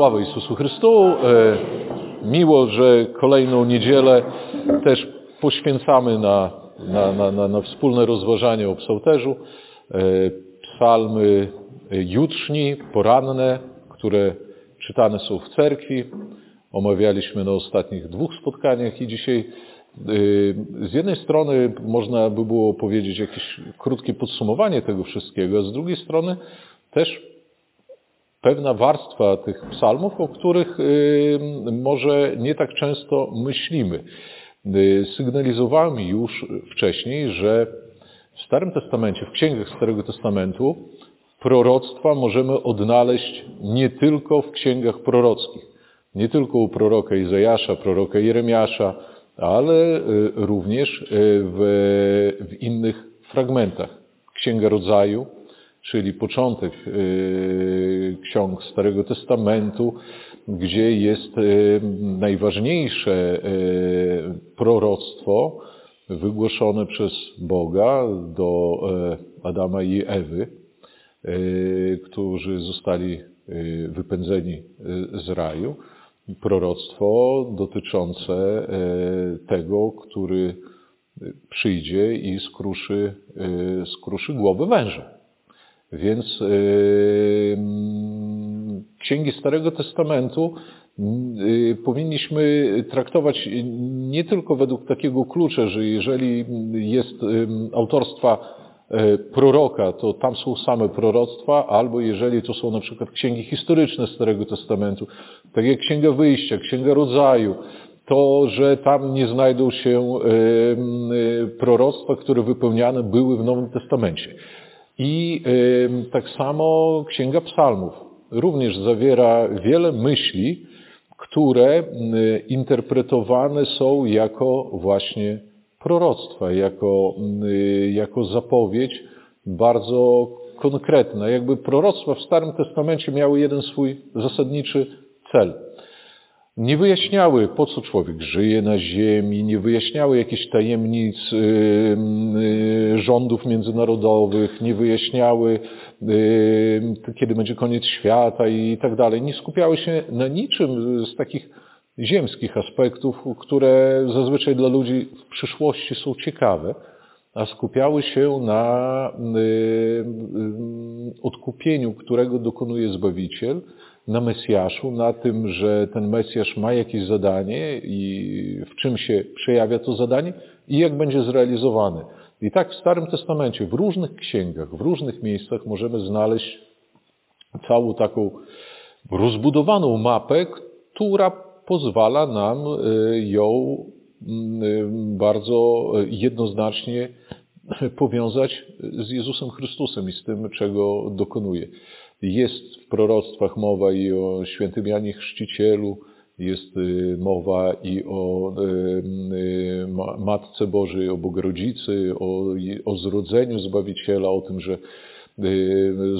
Sława Jezusu Chrystu. E, miło, że kolejną niedzielę też poświęcamy na, na, na, na, na wspólne rozważanie o psałterzu. E, psalmy jutrzni, poranne, które czytane są w cerkwi. Omawialiśmy na ostatnich dwóch spotkaniach i dzisiaj e, z jednej strony można by było powiedzieć jakieś krótkie podsumowanie tego wszystkiego, a z drugiej strony też pewna warstwa tych psalmów, o których y, może nie tak często myślimy. Y, sygnalizowałem już wcześniej, że w Starym Testamencie, w księgach Starego Testamentu proroctwa możemy odnaleźć nie tylko w księgach prorockich, nie tylko u proroka Izajasza, proroka Jeremiasza, ale y, również w, w innych fragmentach. Księga Rodzaju, czyli początek y, ksiąg Starego Testamentu, gdzie jest y, najważniejsze y, proroctwo wygłoszone przez Boga do Adama i Ewy, którzy zostali wypędzeni z raju. Proroctwo dotyczące tego, który przyjdzie i skruszy, skruszy głowę węża. Więc księgi Starego Testamentu yy, powinniśmy traktować nie tylko według takiego klucza, że jeżeli jest autorstwa yy, proroka, to tam są same proroctwa, albo jeżeli to są na przykład księgi historyczne Starego Testamentu, tak jak Księga Wyjścia, Księga Rodzaju, to, że tam nie znajdą się proroctwa, które wypełniane były w Nowym Testamencie. I tak samo Księga Psalmów również zawiera wiele myśli, które interpretowane są jako właśnie proroctwa, jako, jako zapowiedź bardzo konkretna. Jakby proroctwa w Starym Testamencie miały jeden swój zasadniczy cel – nie wyjaśniały, po co człowiek żyje na ziemi, nie wyjaśniały jakichś tajemnic y, y, rządów międzynarodowych, nie wyjaśniały, y, kiedy będzie koniec świata i tak dalej. Nie skupiały się na niczym z takich ziemskich aspektów, które zazwyczaj dla ludzi w przyszłości są ciekawe, a skupiały się na odkupieniu, którego dokonuje Zbawiciel, na Mesjaszu, na tym, że ten Mesjasz ma jakieś zadanie i w czym się przejawia to zadanie i jak będzie zrealizowane. I tak w Starym Testamencie, w różnych księgach, w różnych miejscach możemy znaleźć całą taką rozbudowaną mapę, która pozwala nam y, ją y, bardzo jednoznacznie powiązać z Jezusem Chrystusem i z tym, czego dokonuje. Jest w proroctwach mowa i o świętym Janie Chrzcicielu, jest y, mowa i o y, y, Matce Bożej, o Bogrodzicy, o, o zrodzeniu Zbawiciela, o tym, że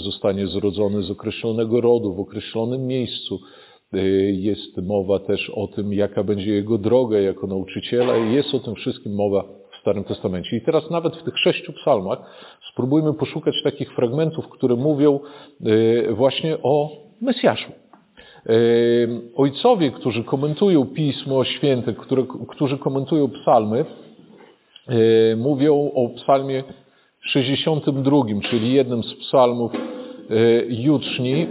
zostanie zrodzony z określonego rodu, w określonym miejscu. Jest mowa też o tym, jaka będzie jego droga jako nauczyciela jest o tym wszystkim mowa w Starym Testamencie. I teraz nawet w tych sześciu psalmach spróbujmy poszukać takich fragmentów, które mówią e, właśnie o Mesjaszu. E, ojcowie, którzy komentują Pismo Święte, które, którzy komentują psalmy, e, mówią o psalmie 62, czyli jednym z psalmów jutrzni.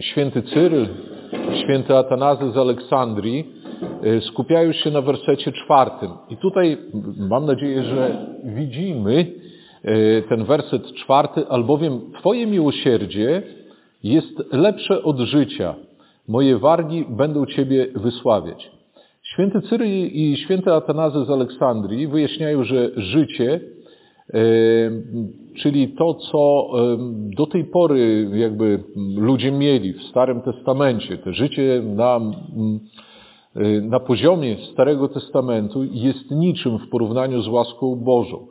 Święty Cyryl, święty Atanazy z Aleksandrii skupiają się na wersecie czwartym. I tutaj mam nadzieję, że widzimy E, ten werset czwarty, albowiem Twoje miłosierdzie jest lepsze od życia. Moje wargi będą Ciebie wysławiać. Święty Cyry i święty Atanazy z Aleksandrii wyjaśniają, że życie, e, czyli to, co do tej pory jakby ludzie mieli w Starym Testamencie, to życie na, na poziomie Starego Testamentu jest niczym w porównaniu z łaską Bożą.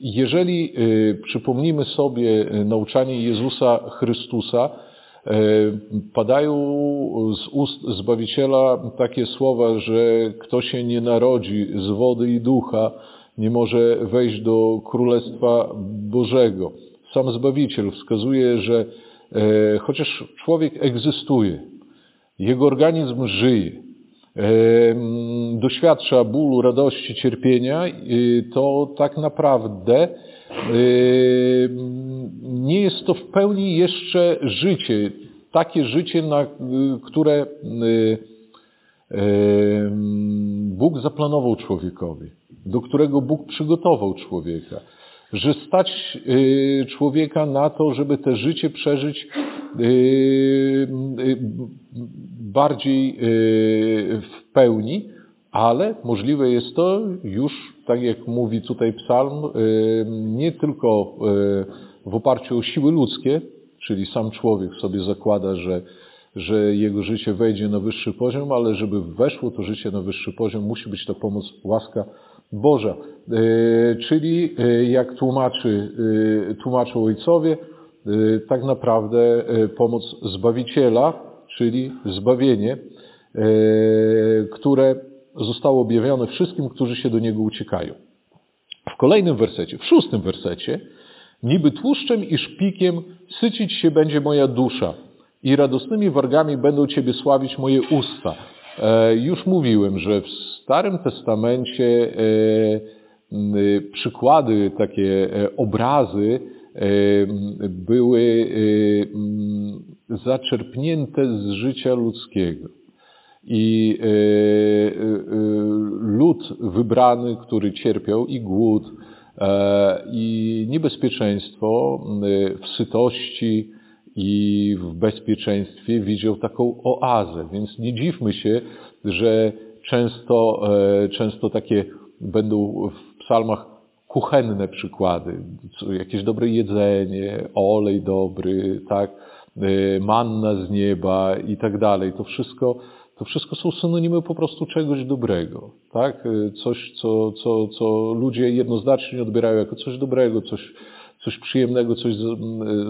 Jeżeli y, przypomnimy sobie nauczanie Jezusa Chrystusa, y, padają z ust Zbawiciela takie słowa, że kto się nie narodzi z wody i ducha, nie może wejść do Królestwa Bożego. Sam Zbawiciel wskazuje, że chociaż człowiek egzystuje, jego organizm żyje, doświadcza bólu, radości, cierpienia, to tak naprawdę nie jest to w pełni jeszcze życie. Takie życie, na które Bóg zaplanował człowiekowi, do którego Bóg przygotował człowieka. Że stać człowieka na to, żeby te życie przeżyć bardziej w pełni, ale możliwe jest to już, tak jak mówi tutaj psalm, nie tylko w oparciu o siły ludzkie, czyli sam człowiek sobie zakłada, że, że jego życie wejdzie na wyższy poziom, ale żeby weszło to życie na wyższy poziom, musi być to pomoc, łaska Boża. Czyli jak tłumaczy, tłumaczą ojcowie, tak naprawdę pomoc Zbawiciela, czyli zbawienie, które zostało objawione wszystkim, którzy się do Niego uciekają. W kolejnym wersecie, w szóstym wersecie, niby tłuszczem i szpikiem sycić się będzie moja dusza i radosnymi wargami będą Ciebie sławić moje usta. E, już mówiłem, że w Starym Testamencie e, przykłady, takie e, obrazy były zaczerpnięte z życia ludzkiego. I lud wybrany, który cierpiał i głód, i niebezpieczeństwo w sytości i w bezpieczeństwie widział taką oazę. Więc nie dziwmy się, że często, często takie będą w psalmach kuchenne przykłady. Jakieś dobre jedzenie, olej dobry, tak, manna z nieba i tak dalej. To wszystko to wszystko są synonimy po prostu czegoś dobrego, tak? Coś, co, co, co ludzie jednoznacznie odbierają jako coś dobrego, coś, coś przyjemnego, coś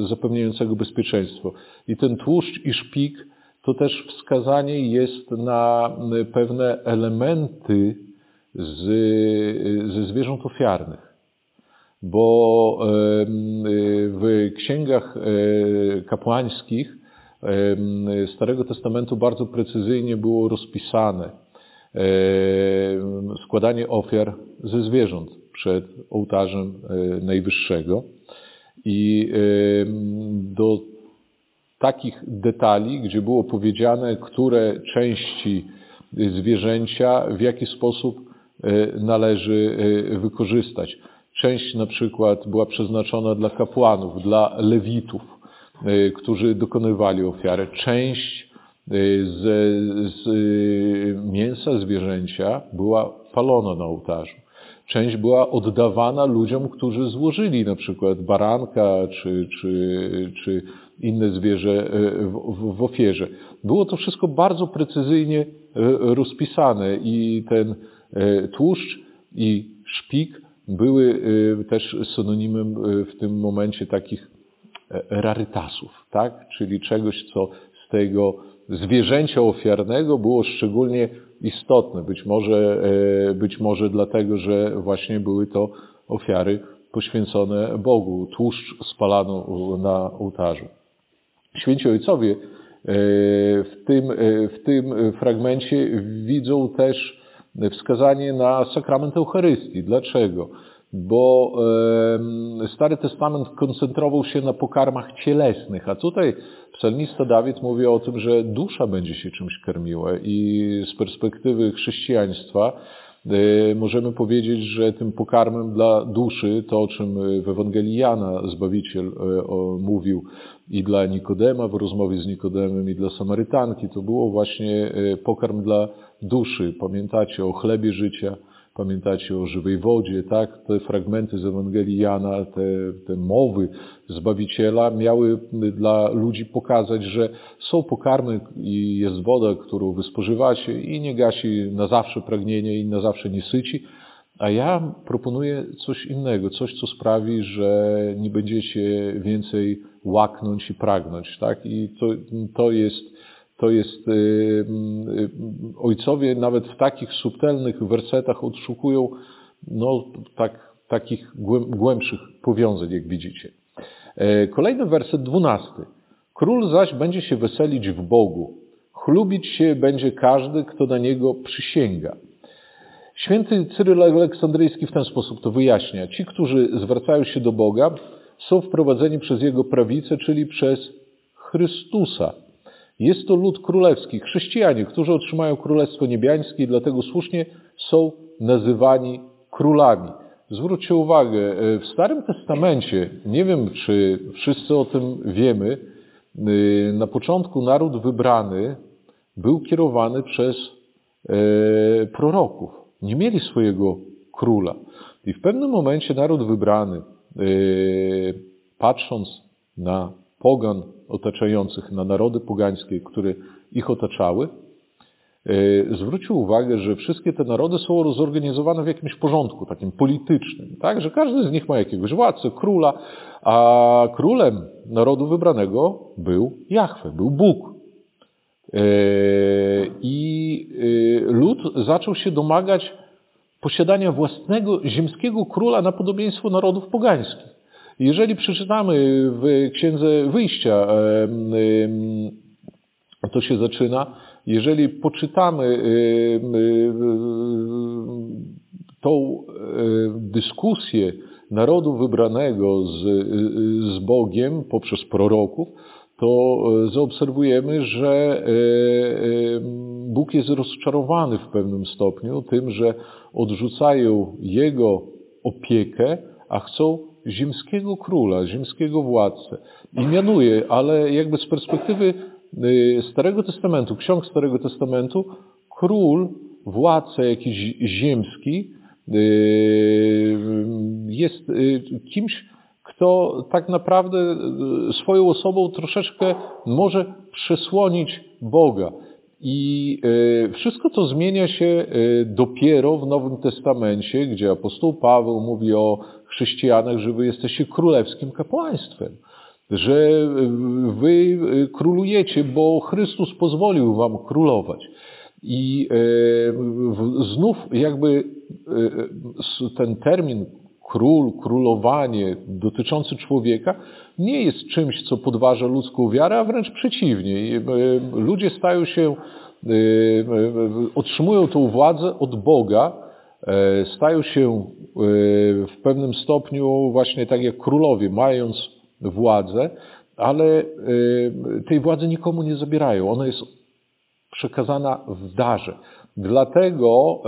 zapewniającego bezpieczeństwo. I ten tłuszcz i szpik to też wskazanie jest na pewne elementy z, ze zwierząt ofiarnych. Bo w księgach e, kapłańskich Starego Testamentu bardzo precyzyjnie było rozpisane składanie ofiar ze zwierząt przed ołtarzem e, Najwyższego. I do takich detali, gdzie było powiedziane, które części zwierzęcia w jaki sposób e, należy e, wykorzystać. Część na przykład była przeznaczona dla kapłanów, dla lewitów, E, którzy dokonywali ofiary. Część z, z mięsa zwierzęcia była palona na ołtarzu. Część była oddawana ludziom, którzy złożyli na przykład baranka czy, czy, czy inne zwierzę e, w, w ofierze. Było to wszystko bardzo precyzyjnie rozpisane i ten tłuszcz i szpik były też synonimem w tym momencie takich rarytasów, tak? czyli czegoś, co z tego zwierzęcia ofiarnego było szczególnie istotne. Być może, e, być może dlatego, że właśnie były to ofiary poświęcone Bogu. Tłuszcz spalano na ołtarzu. Święci Ojcowie e, w tym, e, w tym fragmencie widzą też wskazanie na sakrament Eucharystii. Dlaczego? Bo Stary Testament koncentrował się na pokarmach cielesnych, a tutaj psalmista Dawid mówi o tym, że dusza będzie się czymś karmiła i z perspektywy chrześcijaństwa e, możemy powiedzieć, że tym pokarmem dla duszy, to o czym w Ewangelii Jana Zbawiciel e, mówił i dla Nikodema w rozmowie z Nikodemem i dla Samarytanki, to było właśnie e, pokarm dla duszy. Pamiętacie o chlebie życia, Pamiętacie o żywej wodzie, tak? Te fragmenty z Ewangelii Jana, te, te mowy Zbawiciela miały dla ludzi pokazać, że są pokarmy i jest woda, którą wy spożywacie i nie gasi na zawsze pragnienie i na zawsze nie syci, a ja proponuję coś innego, coś, co sprawi, że nie będziecie więcej łaknąć i pragnąć, tak? I to, to jest to jest, y, y, ojcowie nawet w takich subtelnych wersetach odszukują no, tak, takich głębszych powiązań, jak widzicie. E, kolejny werset, dwunasty. Król zaś będzie się weselić w Bogu. Chlubić się będzie każdy, kto na niego przysięga. Święty Cyryl Aleksandryjski w ten sposób to wyjaśnia. Ci, którzy zwracają się do Boga, są wprowadzeni przez Jego prawicę, czyli przez Chrystusa. Jest to lud królewski, chrześcijanie, którzy otrzymają Królestwo Niebiańskie i dlatego słusznie są nazywani królami. Zwróćcie uwagę, e, w Starym Testamencie, nie wiem czy wszyscy o tym wiemy, e, na początku naród wybrany był kierowany przez e, proroków. Nie mieli swojego króla. I w pewnym momencie naród wybrany, patrząc na pogan otaczających, na narody pogańskie, które ich otaczały, e, zwrócił uwagę, że wszystkie te narody są zorganizowane w jakimś porządku takim politycznym, tak? że każdy z nich ma jakiegoś władcę, króla, a królem narodu wybranego był Jahwe, był Bóg. E, I e, lud zaczął się domagać posiadania własnego ziemskiego króla na podobieństwo narodów pogańskich. Jeżeli przeczytamy w Księdze Wyjścia, to się zaczyna, jeżeli poczytamy tą dyskusję narodu wybranego z, z Bogiem poprzez proroków, to zaobserwujemy, że Bóg jest rozczarowany w pewnym stopniu tym, że odrzucają Jego opiekę, a chcą ziemskiego króla, ziemskiego władcę. I mianuje, ale jakby z perspektywy y, Starego Testamentu, ksiąg Starego Testamentu, król, władca jakiś ziemski y, jest y, kimś, kto tak naprawdę swoją osobą troszeczkę może przesłonić Boga. I wszystko to zmienia się dopiero w Nowym Testamencie, gdzie apostoł Paweł mówi o chrześcijanach, że wy jesteście królewskim kapłaństwem, że wy królujecie, bo Chrystus pozwolił wam królować. I e, znów jakby e, ten termin król, królowanie dotyczący człowieka nie jest czymś, co podważa ludzką wiarę, a wręcz przeciwnie. E, ludzie stają się, otrzymują tą władzę od Boga, E, stają się e, w pewnym stopniu właśnie tak jak królowie, mając władzę, ale e, tej władzy nikomu nie zabierają. Ona jest przekazana w darze. Dlatego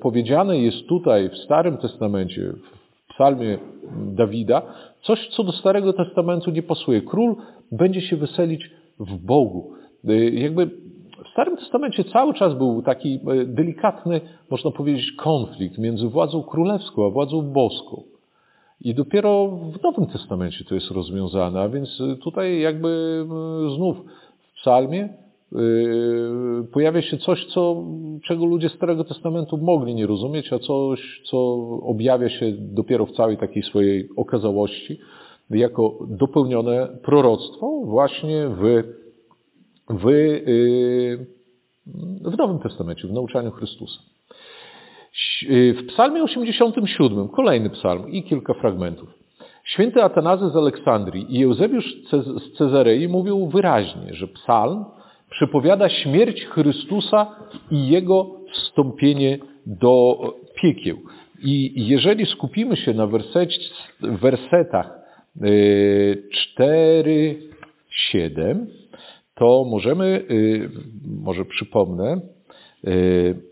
powiedziane jest tutaj w Starym Testamencie, w psalmie Dawida, coś, co do Starego Testamentu nie pasuje. Król będzie się weselić w Bogu. Jakby w Starym Testamencie cały czas był taki e, delikatny, można powiedzieć, konflikt między władzą królewską a władzą boską. I dopiero w Nowym Testamencie to jest rozwiązane, a więc e, tutaj jakby e, znów w psalmie pojawia się coś, co, czego ludzie Starego Testamentu mogli nie rozumieć, a coś, co objawia się dopiero w całej takiej swojej okazałości, jako dopełnione proroctwo właśnie w w, y, w Nowym Testamencie, w nauczaniu Chrystusa. W psalmie 87, kolejny psalm i kilka fragmentów. Święty Atanazy z Aleksandrii i Eusebiusz z Cezarei mówią wyraźnie, że psalm przepowiada śmierć Chrystusa i Jego wstąpienie do piekieł. I jeżeli skupimy się na wersetach 4, y, 7, to możemy, y, może przypomnę, y,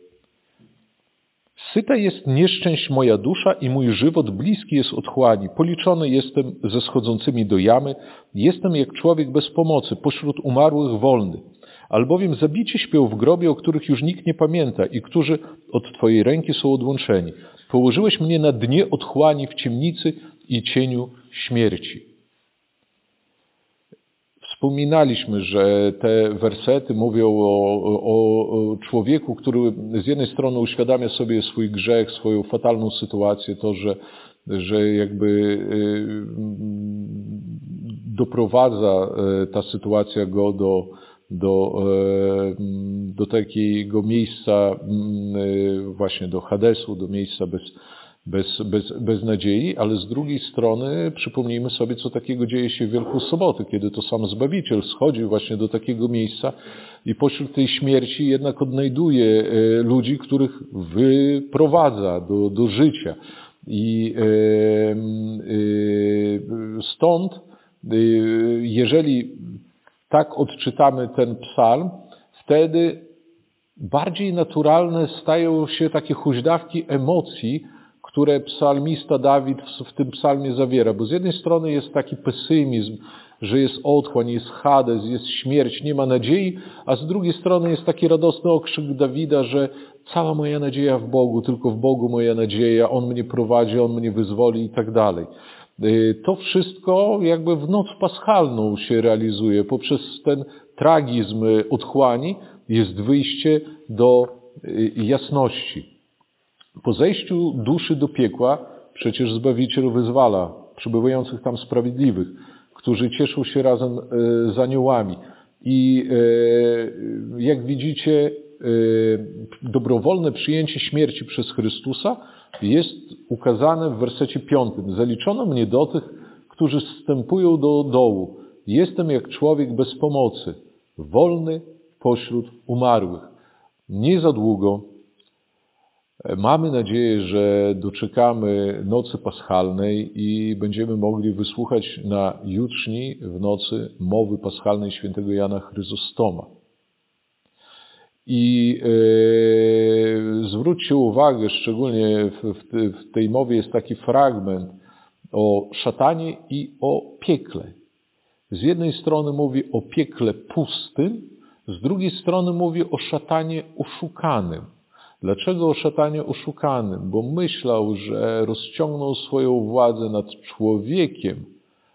Syta jest nieszczęść moja dusza i mój żywot bliski jest otchłani. Policzony jestem ze schodzącymi do jamy. Jestem jak człowiek bez pomocy, pośród umarłych wolny. Albowiem zabici śpią w grobie, o których już nikt nie pamięta i którzy od Twojej ręki są odłączeni. Położyłeś mnie na dnie otchłani w ciemnicy i cieniu śmierci. Wspominaliśmy, że te wersety mówią o, o, człowieku, który z jednej strony uświadamia sobie swój grzech, swoją fatalną sytuację, to, że, że jakby y, doprowadza y, ta sytuacja go do, do, y, do takiego miejsca, właśnie do Hadesu, do miejsca bez, bez, bez, bez nadziei, ale z drugiej strony przypomnijmy sobie, co takiego dzieje się w Wielką Sobotę, kiedy to sam Zbawiciel schodzi właśnie do takiego miejsca i pośród tej śmierci jednak odnajduje e, ludzi, których wyprowadza do, do życia. I e, e, stąd, jeżeli tak odczytamy ten psalm, wtedy bardziej naturalne stają się takie huźdawki emocji, które psalmista Dawid w tym psalmie zawiera. Bo z jednej strony jest taki pesymizm, że jest otchłań, jest Hades, jest śmierć, nie ma nadziei, a z drugiej strony jest taki radosny okrzyk Dawida, że cała moja nadzieja w Bogu, tylko w Bogu moja nadzieja, On mnie prowadzi, On mnie wyzwoli i tak dalej. Y, to wszystko jakby w noc paschalną się realizuje. Poprzez ten tragizm otchłani jest wyjście do y, jasności. Po zejściu duszy do piekła przecież Zbawiciel wyzwala przybywających tam sprawiedliwych, którzy cieszą się razem e, z aniołami. I e, jak widzicie, e, dobrowolne przyjęcie śmierci przez Chrystusa jest ukazane w wersecie piątym. Zaliczono mnie do tych, którzy wstępują do dołu. Jestem jak człowiek bez pomocy, wolny pośród umarłych. Nie za długo Mamy nadzieję, że doczekamy nocy paschalnej i będziemy mogli wysłuchać na jutrzni w nocy mowy paschalnej świętego Jana Chryzostoma. I e, zwróćcie uwagę, szczególnie w, w, w tej mowie jest taki fragment o szatanie i o piekle. Z jednej strony mówi o piekle pustym, z drugiej strony mówi o szatanie oszukanym. Dlaczego szatanie oszukanym? Bo myślał, że rozciągnął swoją władzę nad człowiekiem,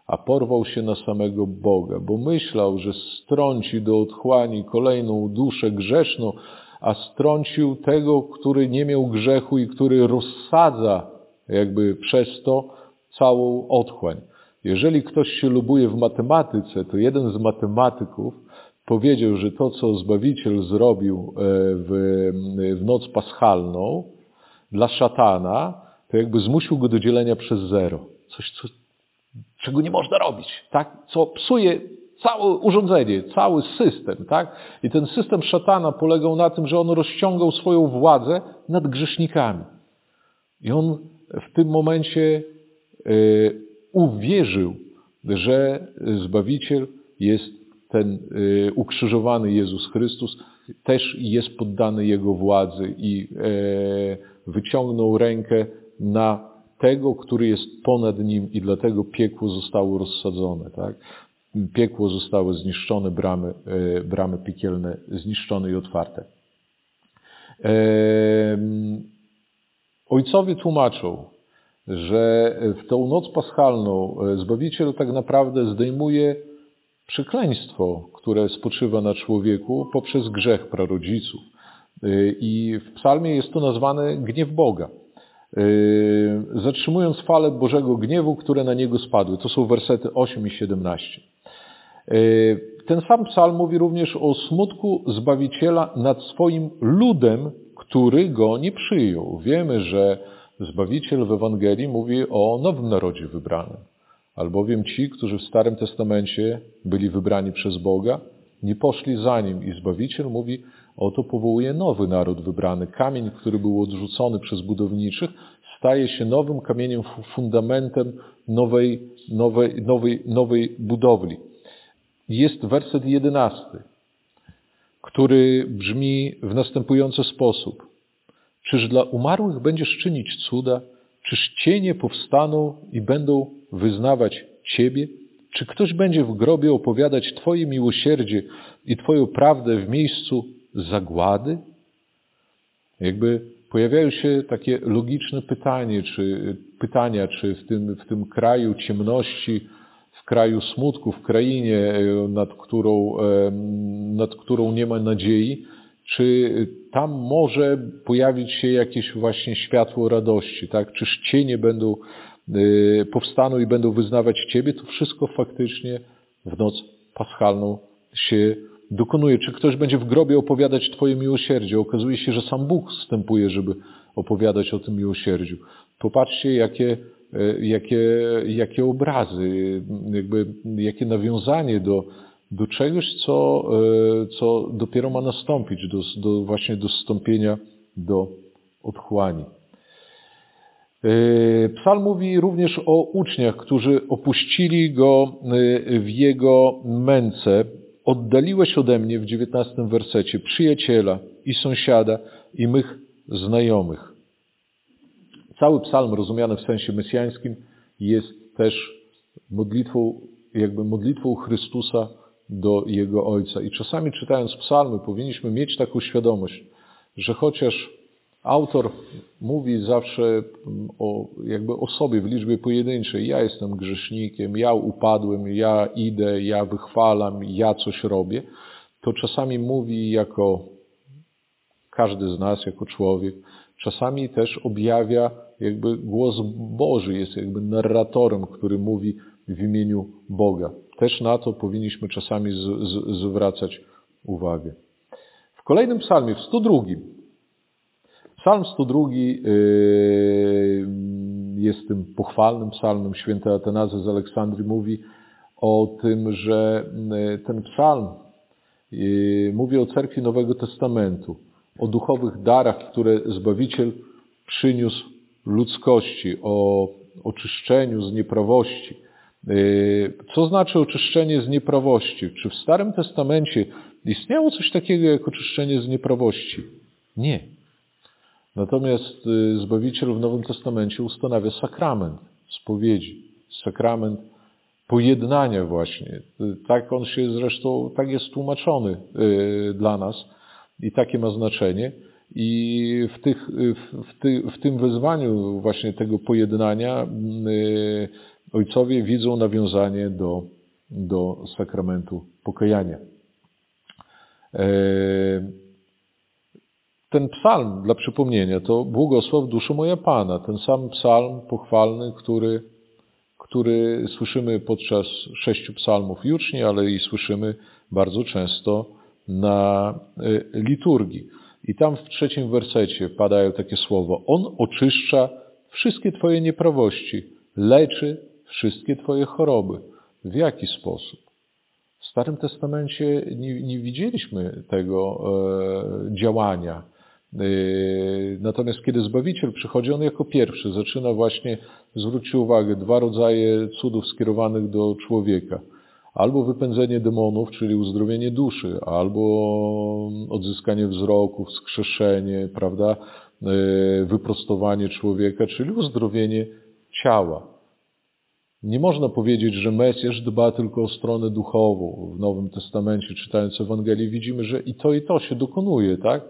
a porwał się na samego Boga, bo myślał, że strąci do otchłani kolejną duszę grzeszną, a strącił tego, który nie miał grzechu i który rozsadza jakby przez to całą otchłań. Jeżeli ktoś się lubuje w matematyce, to jeden z matematyków powiedział, że to, co Zbawiciel zrobił e, w, w noc paschalną dla szatana, to jakby zmusił go do dzielenia przez zero. Coś, co, czego nie można robić, tak? Co psuje całe urządzenie, cały system, tak? I ten system szatana polegał na tym, że on rozciągał swoją władzę nad grzesznikami. I on w tym momencie y, uwierzył, że Zbawiciel jest ten y, ukrzyżowany Jezus Chrystus też jest poddany Jego władzy i e, wyciągnął rękę na tego, który jest ponad nim i dlatego piekło zostało rozsadzone. Tak? Piekło zostało zniszczone, bramy, e, bramy piekielne zniszczone i otwarte. E, ojcowie tłumaczą, że w tą noc paschalną Zbawiciel tak naprawdę zdejmuje przekleństwo, które spoczywa na człowieku poprzez grzech prarodziców. Y, I w psalmie jest to nazwane gniew Boga. Y, zatrzymując falę Bożego gniewu, które na niego spadły. To są wersety 8 i 17. Y, ten sam psalm mówi również o smutku Zbawiciela nad swoim ludem, który go nie przyjął. Wiemy, że Zbawiciel w Ewangelii mówi o nowym narodzie wybranym. Albowiem ci, którzy w Starym Testamencie byli wybrani przez Boga, nie poszli za nim i Zbawiciel mówi, oto powołuje nowy naród wybrany. Kamień, który był odrzucony przez budowniczych, staje się nowym kamieniem, fundamentem nowej, nowej, nowej, nowej budowli. Jest werset jedenasty, który brzmi w następujący sposób. Czyż dla umarłych będziesz czynić cuda? Czyż cienie powstaną i będą wyznawać Ciebie? Czy ktoś będzie w grobie opowiadać Twoje miłosierdzie i Twoją prawdę w miejscu zagłady? Jakby pojawiają się takie logiczne pytanie, czy, pytania, czy w tym, w tym kraju ciemności, w kraju smutku, w krainie, nad którą, nad którą nie ma nadziei, czy tam może pojawić się jakieś właśnie światło radości, tak? Czyż cienie będą, y, powstaną i będą wyznawać Ciebie? To wszystko faktycznie w noc paschalną się dokonuje. Czy ktoś będzie w grobie opowiadać Twoje miłosierdzie? Okazuje się, że sam Bóg wstępuje, żeby opowiadać o tym miłosierdziu. Popatrzcie, jakie, jakie, jakie obrazy, jakby, jakie nawiązanie do, do czegoś, co, co dopiero ma nastąpić, do, do właśnie do zstąpienia do otchłani. Psalm mówi również o uczniach, którzy opuścili go w jego męce. Oddaliłeś ode mnie w dziewiętnastym wersecie przyjaciela i sąsiada i mych znajomych. Cały psalm rozumiany w sensie mesjańskim jest też modlitwą, jakby modlitwą Chrystusa do Jego Ojca. I czasami czytając psalmy powinniśmy mieć taką świadomość, że chociaż autor mówi zawsze o, jakby o sobie w liczbie pojedynczej, ja jestem grzesznikiem, ja upadłem, ja idę, ja wychwalam, ja coś robię, to czasami mówi jako każdy z nas, jako człowiek, czasami też objawia jakby głos Boży, jest jakby narratorem, który mówi w imieniu Boga. Też na to powinniśmy czasami z, z, zwracać uwagę. W kolejnym psalmie, w 102, psalm 102 yy, jest tym pochwalnym psalmem. Święty Atenazy z Aleksandrii mówi o tym, że yy, ten psalm yy, mówi o cerkwi Nowego Testamentu, o duchowych darach, które Zbawiciel przyniósł ludzkości, o oczyszczeniu z nieprawości. Co znaczy oczyszczenie z nieprawości? Czy w Starym Testamencie istniało coś takiego jak oczyszczenie z nieprawości? Nie. Natomiast Zbawiciel w Nowym Testamencie ustanawia sakrament spowiedzi, sakrament pojednania właśnie. Tak on się zresztą, tak jest tłumaczony dla nas i takie ma znaczenie. I w, tych, w, ty, w tym wezwaniu właśnie tego pojednania ojcowie widzą nawiązanie do, do sakramentu pokajania. Ten psalm, dla przypomnienia, to błogosław duszu moja Pana. Ten sam psalm pochwalny, który, który słyszymy podczas sześciu psalmów juczni, ale i słyszymy bardzo często na liturgii. I tam w trzecim wersecie padają takie słowa. On oczyszcza wszystkie Twoje nieprawości, leczy wszystkie Twoje choroby. W jaki sposób? W Starym Testamencie nie, nie widzieliśmy tego e, działania. E, natomiast kiedy Zbawiciel przychodzi, on jako pierwszy zaczyna właśnie, zwróćcie uwagę, dwa rodzaje cudów skierowanych do człowieka. Albo wypędzenie demonów, czyli uzdrowienie duszy, albo odzyskanie wzroku, wskrzeszenie, prawda, e, wyprostowanie człowieka, czyli uzdrowienie ciała. Nie można powiedzieć, że Mesjasz dba tylko o stronę duchową. W Nowym Testamencie, czytając Ewangelię, widzimy, że i to, i to się dokonuje, tak?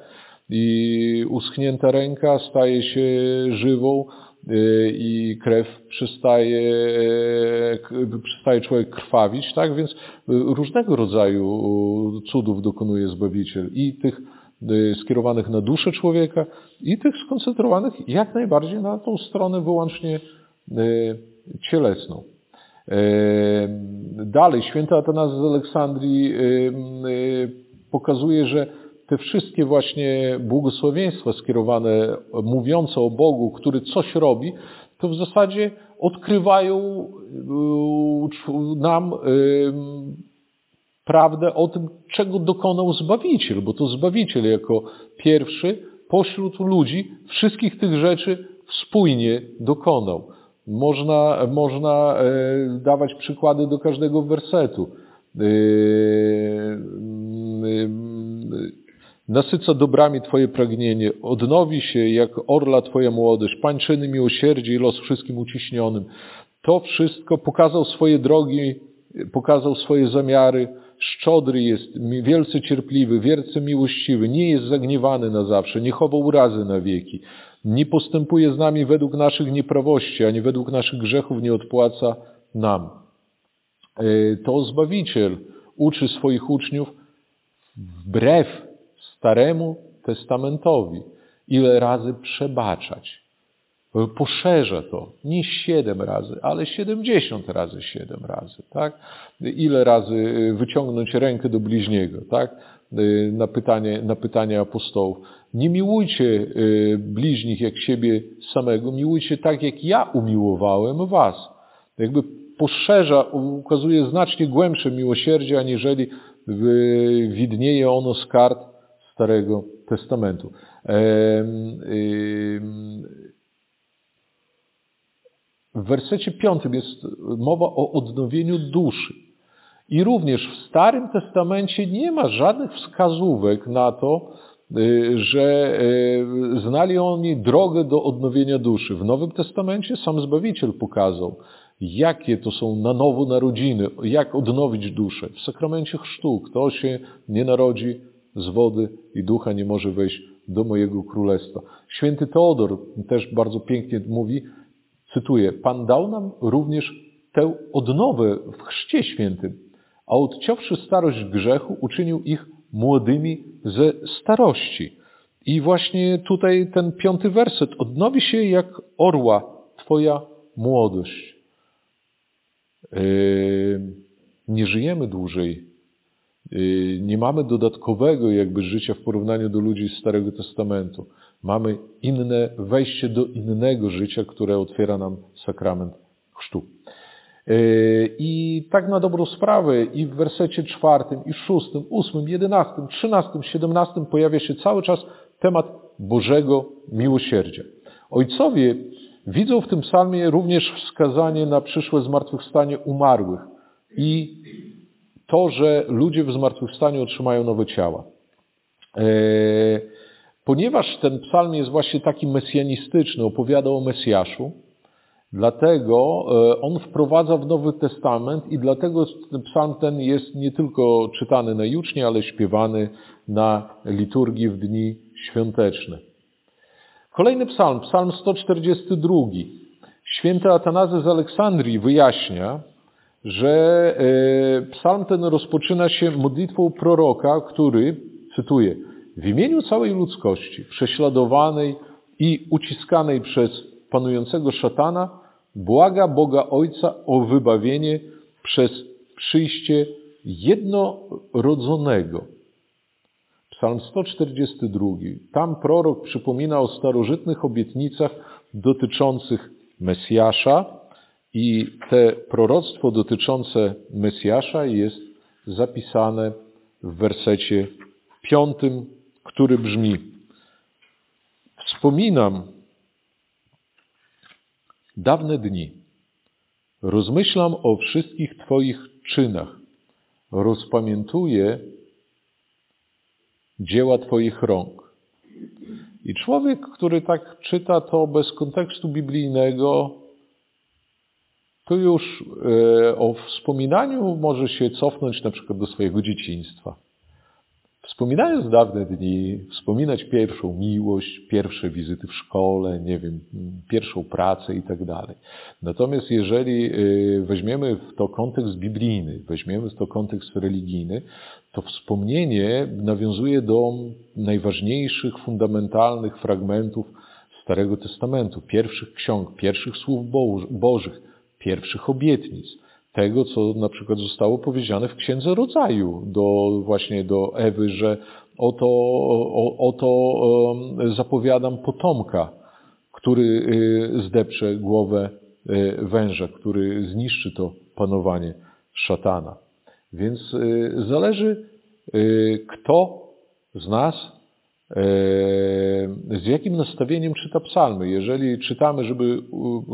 I uschnięta ręka staje się żywą, y, i krew przestaje, przestaje człowiek krwawić, tak? Więc różnego rodzaju cudów dokonuje Zbawiciel. I tych skierowanych na duszę człowieka, i tych skoncentrowanych jak najbardziej na tą stronę wyłącznie cielesną. Dalej, święty Atanas z Aleksandrii pokazuje, że te wszystkie właśnie błogosławieństwa skierowane, mówiące o Bogu, który coś robi, to w zasadzie odkrywają nam prawdę o tym, czego dokonał Zbawiciel, bo to Zbawiciel jako pierwszy pośród ludzi wszystkich tych rzeczy spójnie dokonał. Można, można e, dawać przykłady do każdego wersetu. E, e, nasyca dobrami Twoje pragnienie, odnowi się jak orla Twoja młodość, pańczyny miłosierdzie i los wszystkim uciśnionym. To wszystko pokazał swoje drogi, pokazał swoje zamiary. Szczodry jest, wielce cierpliwy, wielce miłościwy, nie jest zagniewany na zawsze, nie chowa urazy na wieki nie postępuje z nami według naszych nieprawości, ani według naszych grzechów nie odpłaca nam. E, to Zbawiciel uczy swoich uczniów wbrew Staremu Testamentowi, ile razy przebaczać. poszerza to nie siedem razy, ale siedemdziesiąt razy siedem razy. Tak? Ile razy wyciągnąć rękę do bliźniego? Tak? Na, pytanie, na pytanie apostołów. Nie miłujcie bliźnich jak siebie samego, miłujcie tak, jak ja umiłowałem was. Jakby poszerza, ukazuje znacznie głębsze miłosierdzie, aniżeli widnieje ono z kart Starego Testamentu. W wersecie piątym jest mowa o odnowieniu duszy. I również w Starym Testamencie nie ma żadnych wskazówek na to, y, że y, znali oni drogę do odnowienia duszy. W Nowym Testamencie sam Zbawiciel pokazał, jakie to są na nowo narodziny, jak odnowić duszę. W sakramencie chrztu, kto się nie narodzi z wody i ducha, nie może wejść do mojego królestwa. Święty Teodor też bardzo pięknie mówi, cytuję, Pan dał nam również tę odnowę w chrzcie świętym, a odciąwszy starość grzechu, uczynił ich młodymi ze starości. I właśnie tutaj ten piąty werset odnowi się jak orła Twoja młodość. Yy, nie żyjemy dłużej. Yy, nie mamy dodatkowego jakby życia w porównaniu do ludzi z Starego Testamentu. Mamy inne wejście do innego życia, które otwiera nam sakrament chrztu. Yy, I tak na dobrą sprawę i w wersecie czwartym, i szóstym, ósmym, jedenastym, trzynastym, siedemnastym pojawia się cały czas temat Bożego miłosierdzia. Ojcowie Widzą w tym psalmie również wskazanie na przyszłe zmartwychwstanie umarłych i to, że ludzie w zmartwychwstaniu otrzymają nowe ciała. E, ponieważ ten psalm jest właśnie taki mesjanistyczny, opowiada o Mesjaszu, dlatego e, on wprowadza w Nowy Testament i dlatego psalm ten jest nie tylko czytany na jucznie, ale śpiewany na liturgii w dni świąteczne. Kolejny psalm, psalm 142. Święty Atanazy z Aleksandrii wyjaśnia, że e, psalm ten rozpoczyna się modlitwą proroka, który, cytuję, w imieniu całej ludzkości, prześladowanej i uciskanej przez panującego szatana, błaga Boga Ojca o wybawienie przez przyjście jednorodzonego, Psalm 142. Tam prorok przypomina o starożytnych obietnicach dotyczących Mesjasza i te proroctwo dotyczące Mesjasza jest zapisane w wersecie piątym, który brzmi Wspominam dawne dni, rozmyślam o wszystkich Twoich czynach, rozpamiętuję dzieła Twoich rąk. I człowiek, który tak czyta to bez kontekstu biblijnego, to już e, o wspominaniu może się cofnąć na przykład do swojego dzieciństwa. Wspominając dawne dni, wspominać pierwszą miłość, pierwsze wizyty w szkole, nie wiem, pierwszą pracę i tak dalej. Natomiast jeżeli y, weźmiemy w to kontekst biblijny, weźmiemy w to kontekst religijny, to wspomnienie nawiązuje do najważniejszych, fundamentalnych fragmentów Starego Testamentu, pierwszych ksiąg, pierwszych słów Bożych, pierwszych obietnic tego, co na przykład zostało powiedziane w Księdze Rodzaju do, właśnie do Ewy, że oto, o, oto zapowiadam potomka, który y, zdepcze głowę y, węża, który zniszczy to panowanie szatana. Więc y, zależy, kto z nas z jakim nastawieniem czyta psalmy. Jeżeli czytamy, żeby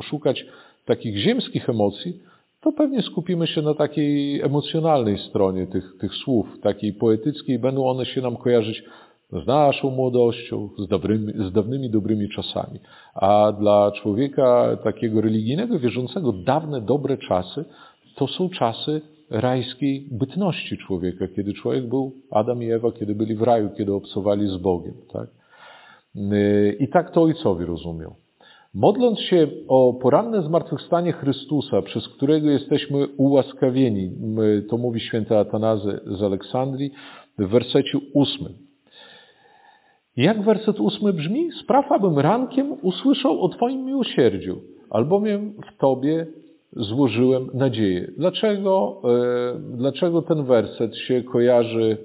szukać takich ziemskich emocji, to pewnie skupimy się na takiej emocjonalnej stronie tych, tych słów, takiej poetyckiej. Będą one się nam kojarzyć z naszą młodością, z, dobrymi, z dawnymi dobrymi czasami. A dla człowieka takiego religijnego, wierzącego, dawne dobre czasy to są czasy rajskiej bytności człowieka, kiedy człowiek był, Adam i Ewa, kiedy byli w raju, kiedy obcowali z Bogiem. Tak? I tak to ojcowie rozumią. Modląc się o poranne zmartwychwstanie Chrystusa, przez którego jesteśmy ułaskawieni, to mówi święty Atanazy z Aleksandrii w wersecie ósmym. Jak werset ósmy brzmi? Spraw, abym rankiem usłyszał o Twoim miłosierdziu, albowiem w Tobie złożyłem nadzieję. Dlaczego, e, dlaczego ten werset się kojarzy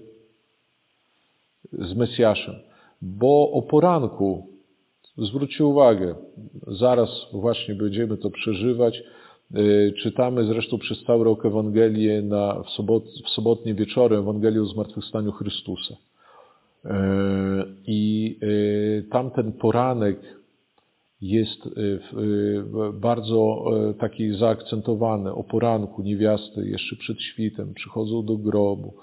z Mesjaszem? Bo o poranku, zwróćcie uwagę, zaraz właśnie będziemy to przeżywać, e, czytamy zresztą przez cały rok Ewangelię na, w, sobot, w sobotnie wieczorem, Ewangelię o zmartwychwstaniu Chrystusa. E, I tamten poranek jest bardzo taki zaakcentowany. O poranku niewiasty jeszcze przed świtem przychodzą do grobu.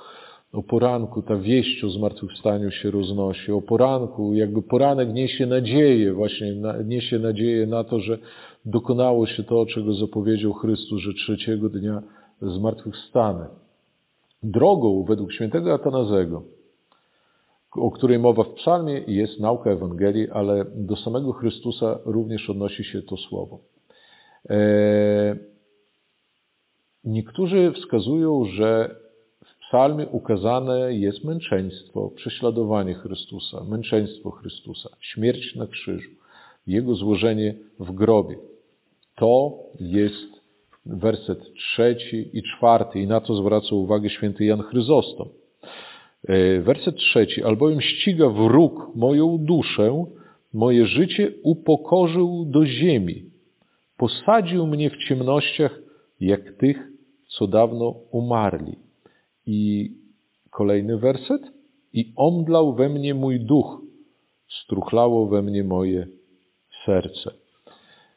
O poranku ta wieść o zmartwychwstaniu się roznosi. O poranku jakby poranek niesie nadzieję, właśnie niesie nadzieję na to, że dokonało się to, czego zapowiedział Chrystus, że trzeciego dnia zmartwychwstanę. Drogą według świętego Atanazego o której mowa w psalmie, jest nauka Ewangelii, ale do samego Chrystusa również odnosi się to słowo. E, niektórzy wskazują, że psalmie ukazane jest męczeństwo, prześladowanie Chrystusa, męczeństwo Chrystusa, śmierć na krzyżu, Jego złożenie w grobie. To jest werset trzeci i czwarty i na to zwraca uwagę święty Jan Chryzostom. E, werset trzeci. Albowiem ściga wróg moją duszę, moje życie upokorzył do ziemi. Posadził mnie w ciemnościach, jak tych, co dawno umarli. I kolejny werset. I omdlał we mnie mój duch, struchlało we mnie moje serce.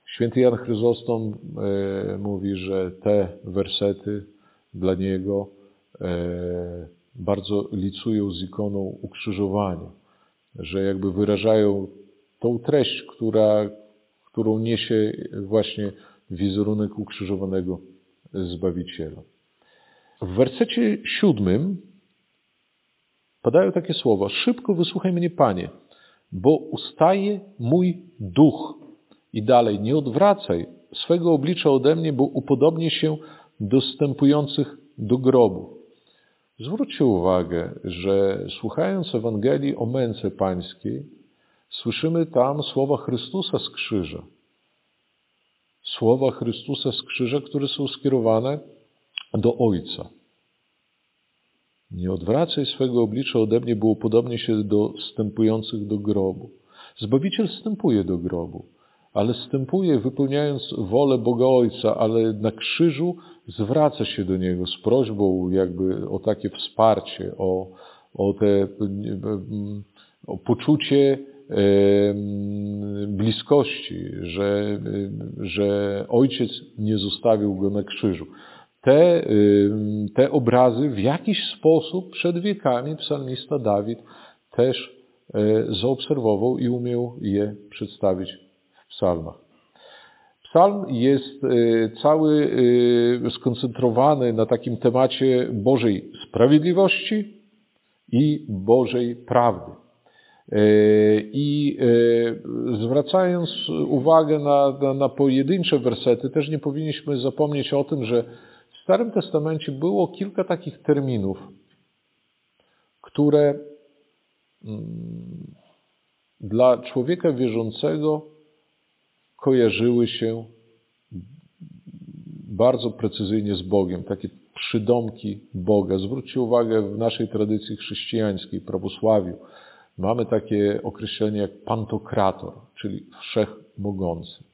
Święty Jan Chryzostom e, mówi, że te wersety dla niego e, bardzo licują z ikoną ukrzyżowania, że jakby wyrażają tą treść, która, którą niesie właśnie wizerunek ukrzyżowanego Zbawiciela. W wersecie siódmym padają takie słowa: Szybko wysłuchaj mnie, Panie, bo ustaje mój duch. I dalej, nie odwracaj swego oblicza ode mnie, bo upodobnię się do wstępujących do grobu. Zwróćcie uwagę, że słuchając Ewangelii o męce pańskiej, słyszymy tam słowa Chrystusa z krzyża. Słowa Chrystusa z krzyża, które są skierowane do Ojca. Nie odwracaj swego oblicza ode mnie, było podobnie się do wstępujących do grobu. Zbawiciel wstępuje do grobu ale stępuje wypełniając wolę Boga Ojca, ale na krzyżu zwraca się do Niego z prośbą jakby o takie wsparcie, o, o te o poczucie bliskości, że, że Ojciec nie zostawił Go na krzyżu. Te, te obrazy w jakiś sposób przed wiekami psalmista Dawid też e, zaobserwował i umiał je przedstawić psalmach. Psalm jest y, cały y, skoncentrowany na takim temacie Bożej sprawiedliwości i Bożej prawdy. I zwracając uwagę na, na, na pojedyncze wersety, też nie powinniśmy zapomnieć o tym, że w Starym Testamencie było kilka takich terminów, które mm, dla człowieka wierzącego kojarzyły się bardzo precyzyjnie z Bogiem, takie przydomki Boga. Zwróćcie uwagę, w naszej tradycji chrześcijańskiej, prawosławiu, mamy takie określenie jak pantokrator, czyli wszechmogący.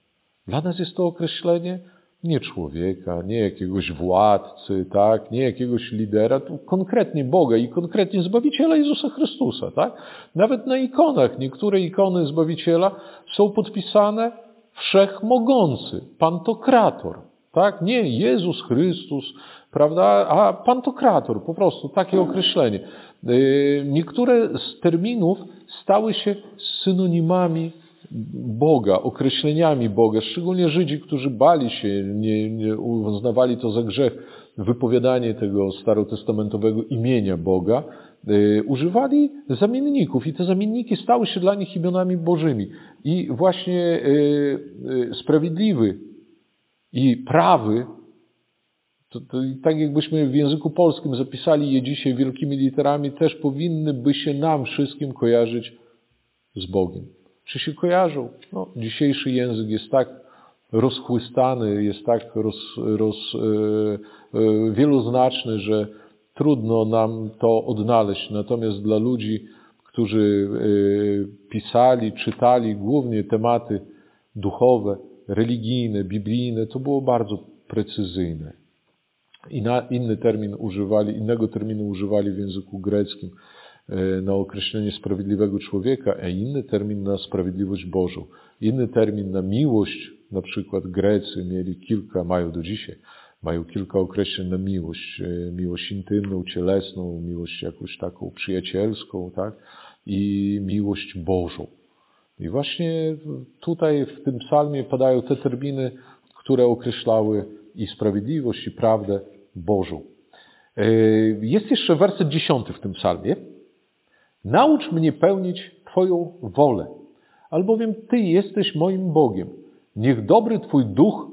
Dla nas jest to określenie nie człowieka, nie jakiegoś władcy, tak, nie jakiegoś lidera, to konkretnie Boga i konkretnie Zbawiciela Jezusa Chrystusa, tak? Nawet na ikonach, niektóre ikony Zbawiciela są podpisane wszechmogący, pantokrator. Tak? Nie Jezus Chrystus, prawda, a pantokrator, po prostu takie określenie. Y, niektóre z terminów stały się synonimami Boga, określeniami Boga, szczególnie Żydzi, którzy bali się, nie, nie uznawali to za grzech, wypowiadanie tego starotestamentowego imienia Boga, Y, używali zamienników i te zamienniki stały się dla nich imionami bożymi. I właśnie y, y, sprawiedliwy i prawy, to, to tak jakbyśmy w języku polskim zapisali je dzisiaj wielkimi literami, też powinny by się nam wszystkim kojarzyć z Bogiem. Czy się kojarzą? No, dzisiejszy język jest tak rozchłystany, jest tak roz, roz, e, e, wieloznaczny, że trudno nam to odnaleźć. Natomiast dla ludzi, którzy e, pisali, czytali głównie tematy duchowe, religijne, biblijne, to było bardzo precyzyjne. Inny termin używali, innego terminu używali w języku greckim na określenie sprawiedliwego człowieka, a inny termin na sprawiedliwość Bożą. Inny termin na miłość, na przykład Grecy mieli kilka, mają do dzisiaj, mają kilka określeń na miłość. E, miłość intymną, cielesną, miłość jakąś taką przyjacielską, tak? I miłość Bożą. I właśnie tutaj w tym psalmie padają te terminy, które określały i sprawiedliwość, i prawdę Bożą. E, jest jeszcze werset dziesiąty w tym psalmie. Naucz mnie pełnić Twoją wolę, albowiem Ty jesteś moim Bogiem. Niech dobry Twój duch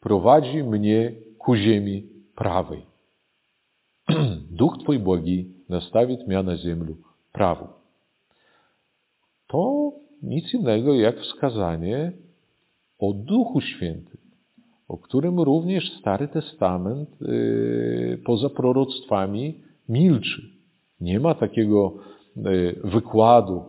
prowadzi mnie ku ziemi prawej. Duch Twój błogi nastawi mnie na ziemię prawą. To nic innego jak wskazanie o Duchu Świętym, o którym również Stary Testament y, poza proroctwami milczy. Nie ma takiego wykładu,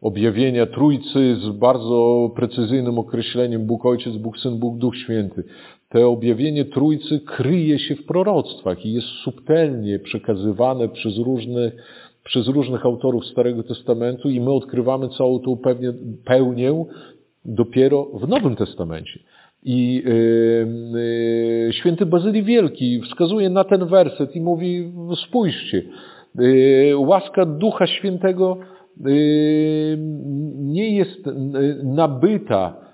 objawienia Trójcy z bardzo precyzyjnym określeniem Bóg Ojciec, Bóg Syn, Bóg Duch Święty. To objawienie Trójcy kryje się w proroctwach i jest subtelnie przekazywane przez różne przez różnych autorów Starego Testamentu i my odkrywamy całą tą pewnie, pełnię dopiero w Nowym Testamencie. I yy, yy, święty Bazylii Wielki wskazuje na ten werset i mówi, spójrzcie, łaska Ducha Świętego y, nie jest y, nabyta,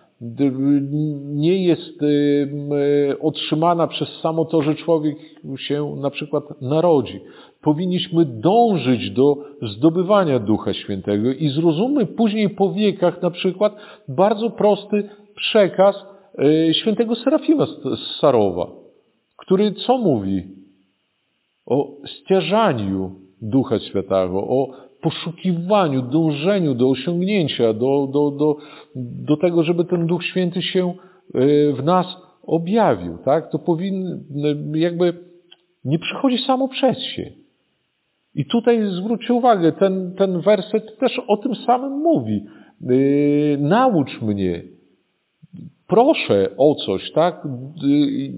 nie jest y, otrzymana przez samo to, że człowiek się na przykład narodzi powinniśmy dążyć do zdobywania Ducha Świętego i zrozummy później po wiekach na przykład bardzo prosty przekaz świętego Serafima z Sarowa, który co mówi? O stieżaniu Ducha Świętego, o poszukiwaniu, dążeniu do osiągnięcia, do, do, do, do tego, żeby ten Duch Święty się e, w nas objawił. Tak? To powinno, jakby nie przychodzi samo przez się. I tutaj zwróćcie uwagę, ten, ten werset też o tym samym mówi. Yy, naucz mnie, proszę o coś, tak? Yy,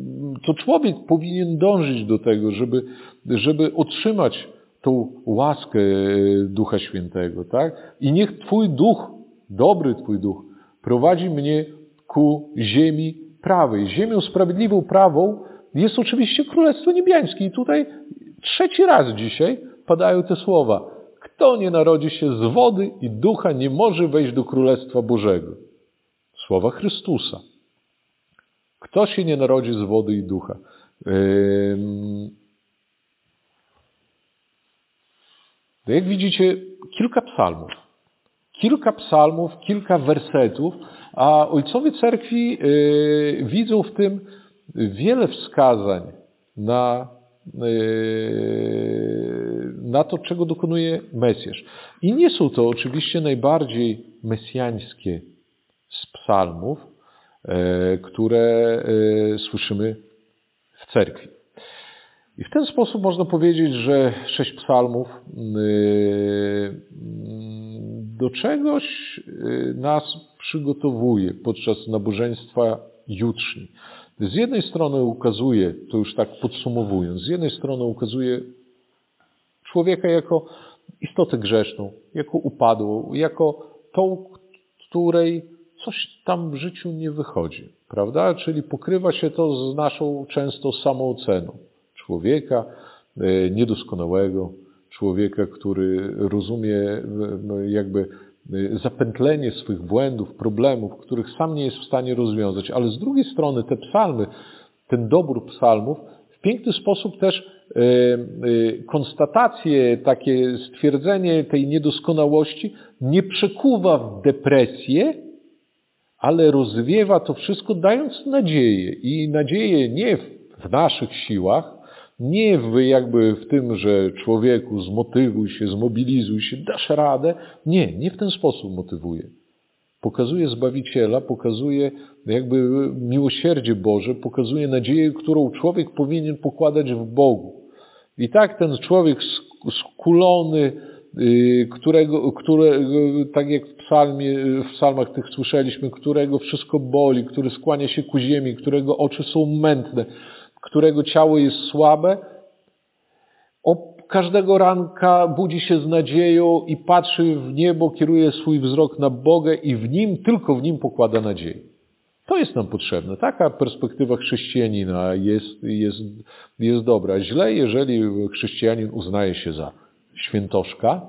to człowiek powinien dążyć do tego, żeby, żeby otrzymać tą łaskę Ducha Świętego, tak? I niech Twój duch, dobry Twój duch, prowadzi mnie ku ziemi prawej. Ziemią sprawiedliwą, prawą jest oczywiście Królestwo Niebiańskie. I tutaj trzeci raz dzisiaj padają te słowa. Kto nie narodzi się z wody i ducha, nie może wejść do Królestwa Bożego. Słowa Chrystusa. Kto się nie narodzi z wody i ducha? Jak widzicie, kilka psalmów. Kilka psalmów, kilka wersetów, a ojcowie cerkwi yy, widzą w tym wiele wskazań na yy, na to, czego dokonuje Mesjasz. I nie są to oczywiście najbardziej mesjańskie z psalmów, e, które e, słyszymy w cerkwi. I w ten sposób można powiedzieć, że sześć psalmów e, do czegoś nas przygotowuje podczas nabożeństwa jutrzni. Z jednej strony ukazuje, to już tak podsumowując, z jednej strony ukazuje człowieka jako istotę grzeszną, jako upadłą, jako tą, której coś tam w życiu nie wychodzi, prawda? Czyli pokrywa się to z naszą często samooceną człowieka e, niedoskonałego, człowieka, który rozumie no, jakby e, zapętlenie swych błędów, problemów, których sam nie jest w stanie rozwiązać. Ale z drugiej strony te psalmy, ten dobór psalmów w piękny sposób też y, konstatację, takie stwierdzenie tej niedoskonałości nie przekuwa w depresję, ale rozwiewa to wszystko, dając nadzieję. I nadzieję nie w naszych siłach, Nie w, jakby w tym, że człowieku zmotywuj się, zmobilizuj się, dasz radę. Nie, nie w ten sposób motywuje. Pokazuje Zbawiciela, pokazuje jakby miłosierdzie Boże, pokazuje nadzieję, którą człowiek powinien pokładać w Bogu. I tak ten człowiek skulony, y, którego, którego, tak jak w, psalmie, w psalmach tych słyszeliśmy, którego wszystko boli, który skłania się ku ziemi, którego oczy są mętne, którego ciało jest słabe, każdego ranka budzi się z nadzieją i patrzy w niebo, kieruje swój wzrok na Boga i w Nim, tylko w Nim pokłada nadzieję. To jest nam potrzebne. Taka perspektywa chrześcijanina jest, jest, jest dobra. Źle, jeżeli chrześcijanin uznaje się za świętoszka,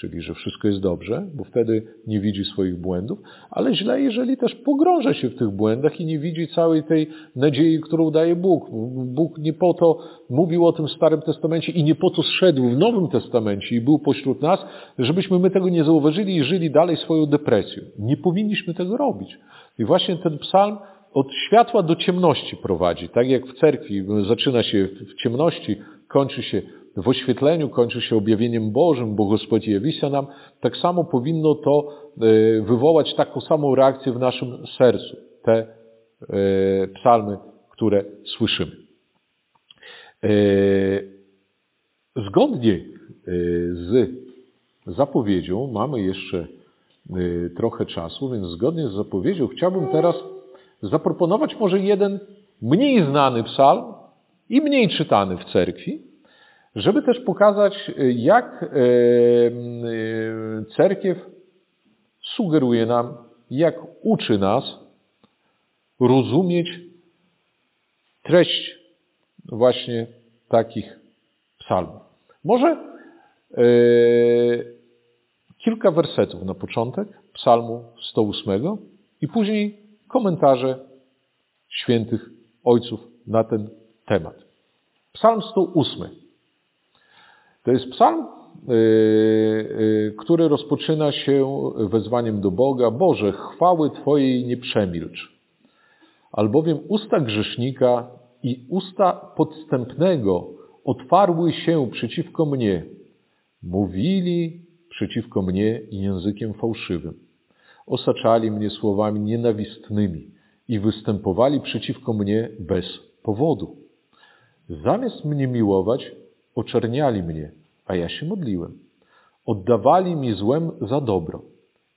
czyli że wszystko jest dobrze, bo wtedy nie widzi swoich błędów, ale źle, jeżeli też pogrąża się w tych błędach i nie widzi całej tej nadziei, którą daje Bóg. Bóg nie po to mówił o tym w Starym Testamencie i nie po to zszedł w Nowym Testamencie i był pośród nas, żebyśmy my tego nie zauważyli i żyli dalej swoją depresją. Nie powinniśmy tego robić. I właśnie ten psalm od światła do ciemności prowadzi. Tak jak w cerkwi zaczyna się w ciemności, kończy się w oświetleniu, kończy się objawieniem Bożym, bo Gospodź jawi się nam, tak samo powinno to e, wywołać taką samą reakcję w naszym sercu, te e, psalmy, które słyszymy. E, zgodnie z zapowiedzią, mamy jeszcze trochę czasu, więc zgodnie z zapowiedzią chciałbym teraz zaproponować może jeden mniej znany psalm i mniej czytany w cerkwi, żeby też pokazać, jak e, e, cerkiew sugeruje nam, jak uczy nas rozumieć treść właśnie takich psalmów. Może kilka wersetów na początek psalmu 108 i później komentarze świętych ojców na ten temat. Psalm 108. To jest psalm, y, y, który rozpoczyna się wezwaniem do Boga. Boże, chwały Twojej nie przemilcz. Albowiem usta grzesznika i usta podstępnego otwarły się przeciwko mnie. Mówili przeciwko mnie językiem fałszywym. Osaczali mnie słowami nienawistnymi i występowali przeciwko mnie bez powodu. Zamiast mnie miłować, oczerniali mnie, a ja się modliłem. Oddawali mi złem za dobro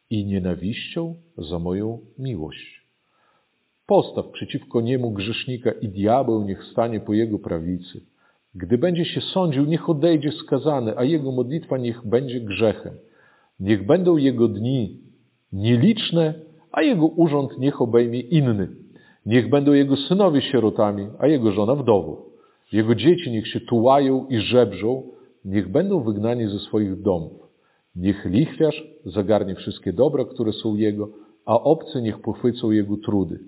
i nienawiścią za moją miłość. Postaw przeciwko niemu grzesznika i diabeł niech stanie po jego prawicy. Gdy będzie się sądził, niech odejdzie skazany, a jego modlitwa niech będzie grzechem. Niech będą jego dni nieliczne, a jego urząd niech obejmie inny. Niech będą jego synowie sierotami, a jego żona wdową. Jego dzieci niech się tułają i żebrzą, niech będą wygnani ze swoich domów. Niech lichwiarz zagarnie wszystkie dobra, które są jego, a obcy niech pochwycą jego trudy.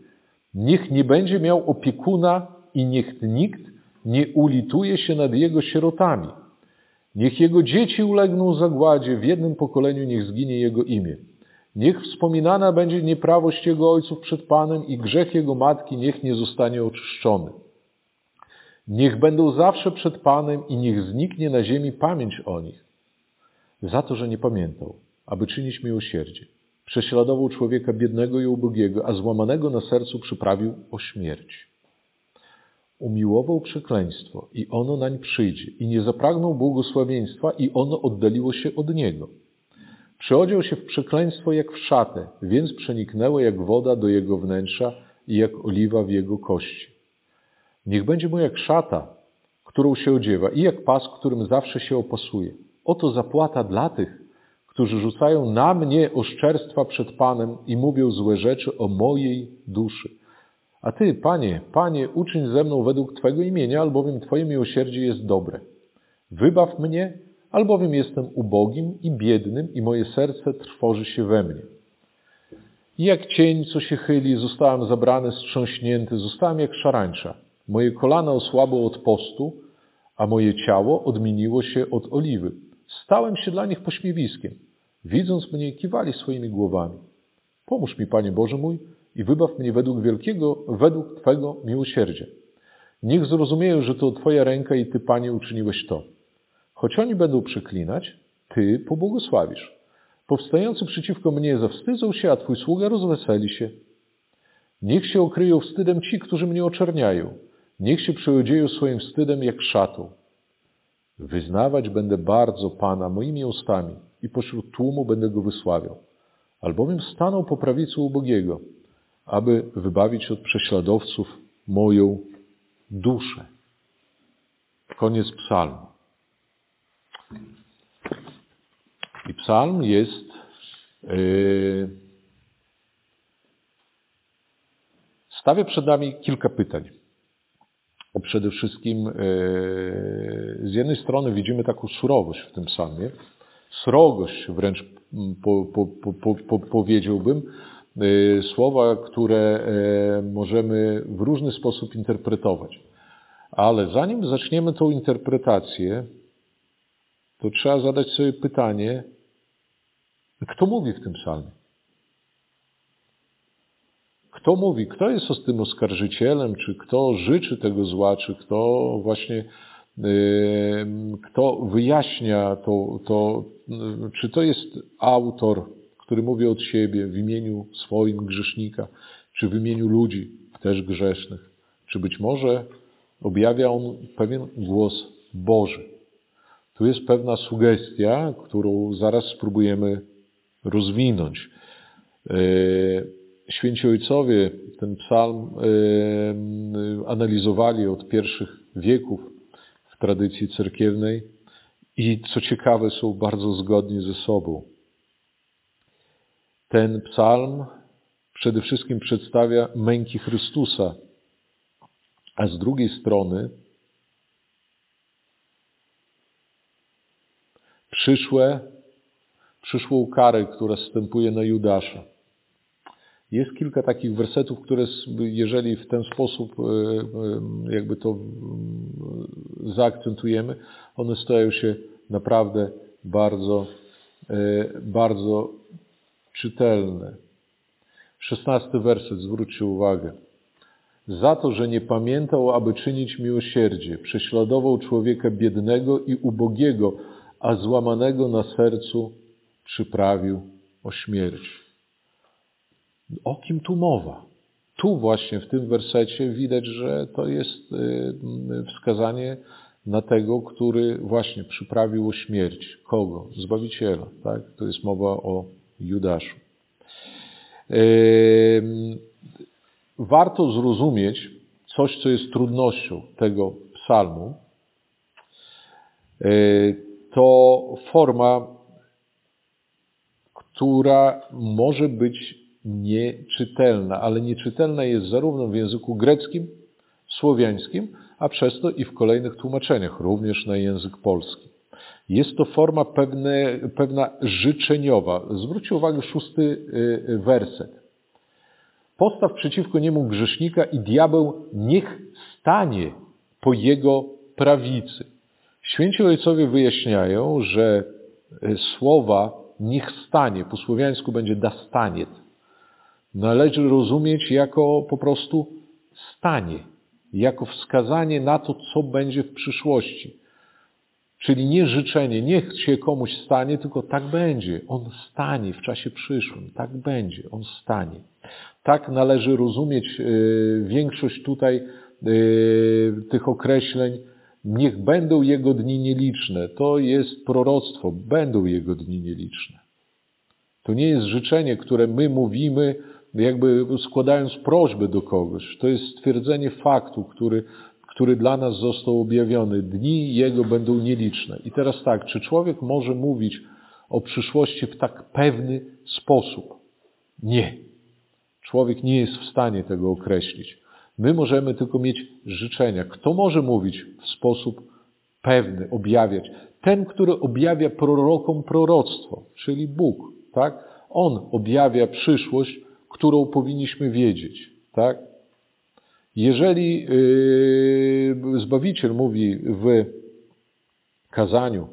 Niech nie będzie miał opiekuna i niech nikt nie ulituje się nad jego sierotami. Niech jego dzieci ulegną zagładzie, w jednym pokoleniu niech zginie jego imię. Niech wspominana będzie nieprawość jego ojców przed Panem i grzech jego matki niech nie zostanie oczyszczony. Niech będą zawsze przed Panem i niech zniknie na ziemi pamięć o nich. Za to, że nie pamiętał, aby czynić miłosierdzie. Prześladował człowieka biednego i ubogiego, a złamanego na sercu przyprawił o śmierć. Umiłował przekleństwo i ono nań przyjdzie i nie zapragnął błogosławieństwa i ono oddaliło się od niego. Przeodział się w przekleństwo jak w szatę, więc przeniknęło jak woda do jego wnętrza i jak oliwa w jego kości. Niech będzie mu jak szata, którą się odziewa i jak pas, którym zawsze się opasuje. Oto zapłata dla tych, którzy rzucają na mnie oszczerstwa przed Panem i mówią złe rzeczy o mojej duszy. A Ty, Panie, Panie, uczyń ze mną według Twego imienia, albowiem Twoje miłosierdzie jest dobre. Wybaw mnie, albowiem jestem ubogim i biednym i moje serce trwoży się we mnie. I jak cień, co się chyli, zostałem zabrany, strząśnięty, zostałem jak szarańcza. Moje kolana osłabło od postu, a moje ciało odmieniło się od oliwy. Stałem się dla nich pośmiewiskiem. Widząc mnie, kiwali swoimi głowami. Pomóż mi, Panie Boże mój, i wybaw mnie według wielkiego, według Twego miłosierdzia. Niech zrozumieją, że to Twoja ręka i Ty, Panie, uczyniłeś to. Choć oni będą przeklinać, Ty pobłogosławisz. Powstający przeciwko mnie zawstydzą się, a Twój sługa rozweseli się. Niech się okryją wstydem ci, którzy mnie oczerniają. Niech się przyodzieją swoim wstydem jak szatą. Wyznawać będę bardzo Pana moimi ustami i pośród tłumu będę Go wysławiał. Albowiem stanął po prawicy ubogiego, aby wybawić od prześladowców moją duszę. Koniec psalmu. I psalm jest yy, stawia przed nami kilka pytań. Przede wszystkim yy, z jednej strony widzimy taką surowość w tym psalmie, srogość wręcz po, po, po, powiedziałbym, yy, słowa, które yy, możemy w różny sposób interpretować. Ale zanim zaczniemy tą interpretację, to trzeba zadać sobie pytanie, kto mówi w tym psalmie? Kto mówi, kto jest tym oskarżycielem, czy kto życzy tego zła, czy kto właśnie, kto wyjaśnia to, to, czy to jest autor, który mówi od siebie w imieniu swoim grzesznika, czy w imieniu ludzi też grzesznych, czy być może objawia on pewien głos Boży. Tu jest pewna sugestia, którą zaraz spróbujemy rozwinąć. E, święci ojcowie ten psalm analizowali od pierwszych wieków w tradycji cerkiewnej i co ciekawe są bardzo zgodni ze sobą. Ten psalm przede wszystkim przedstawia męki Chrystusa, a z drugiej strony przyszłe, przyszłą karę, która stępuje na Judasza. Jest kilka takich wersetów, które jeżeli w ten sposób e, e, jakby to zaakcentujemy, one stają się naprawdę bardzo, e, bardzo czytelne. Szesnasty werset, zwróćcie uwagę. Za to, że nie pamiętał, aby czynić miłosierdzie, prześladował człowieka biednego i ubogiego, a złamanego na sercu przyprawił o śmierć. O kim tu mowa? Tu właśnie w tym wersecie widać, że to jest y, wskazanie na tego, który właśnie przyprawił o śmierć. Kogo? Zbawiciela. Tak? To jest mowa o Judaszu. Warto zrozumieć coś, co jest trudnością tego psalmu. To forma która może być nieczytelna, ale nieczytelna jest zarówno w języku greckim, słowiańskim, a przez to i w kolejnych tłumaczeniach, również na język polski. Jest to forma pewne, pewna życzeniowa. Zwróćcie uwagę szósty y, werset. Postaw przeciwko niemu grzesznika i diabeł niech stanie po jego prawicy. Święci ojcowie wyjaśniają, że y, słowa niech stanie, po słowiańsku będzie da staniet. Należy rozumieć jako po prostu stanie, jako wskazanie na to, co będzie w przyszłości. Czyli nie życzenie, niech się komuś stanie, tylko tak będzie. On stanie w czasie przyszłym. Tak będzie. On stanie. Tak należy rozumieć y, większość tutaj y, tych określeń Niech będą jego dni nieliczne. To jest proroctwo. Będą jego dni nieliczne. To nie jest życzenie, które my mówimy, jakby składając prośbę do kogoś. To jest stwierdzenie faktu, który, który dla nas został objawiony. Dni jego będą nieliczne. I teraz tak, czy człowiek może mówić o przyszłości w tak pewny sposób? Nie. Człowiek nie jest w stanie tego określić. My możemy tylko mieć życzenia. Kto może mówić w sposób pewny, objawiać? Ten, który objawia prorokom proroctwo, czyli Bóg, tak? On objawia przyszłość, którą powinniśmy wiedzieć, tak? Jeżeli yy, Zbawiciel mówi w kazaniu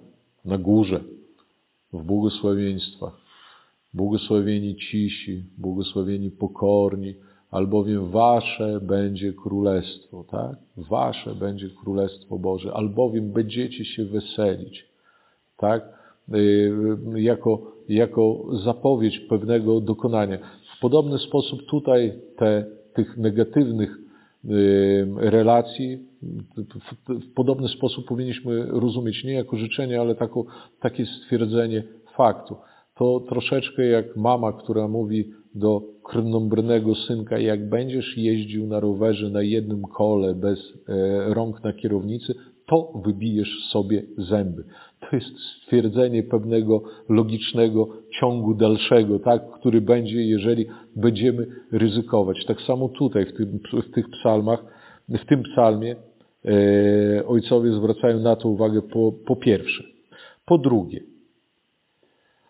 na górze, w błogosławieństwach, błogosławieni cisi, błogosławieni pokorni, albowiem wasze będzie królestwo, tak? Wasze będzie królestwo Boże, albowiem będziecie się weselić, tak? Y, jako, jako zapowiedź pewnego dokonania. W podobny sposób tutaj te, tych negatywnych y, relacji w podobny sposób powinniśmy rozumieć nie jako życzenie, ale takie stwierdzenie faktu. To troszeczkę jak mama, która mówi do krnąbrnego synka, jak będziesz jeździł na rowerze na jednym kole bez e, rąk na kierownicy, to wybijesz sobie zęby. To jest stwierdzenie pewnego logicznego ciągu dalszego, tak, który będzie, jeżeli będziemy ryzykować. Tak samo tutaj, w, tym, w tych psalmach, w tym psalmie e, ojcowie zwracają na to uwagę po, po pierwsze. Po drugie,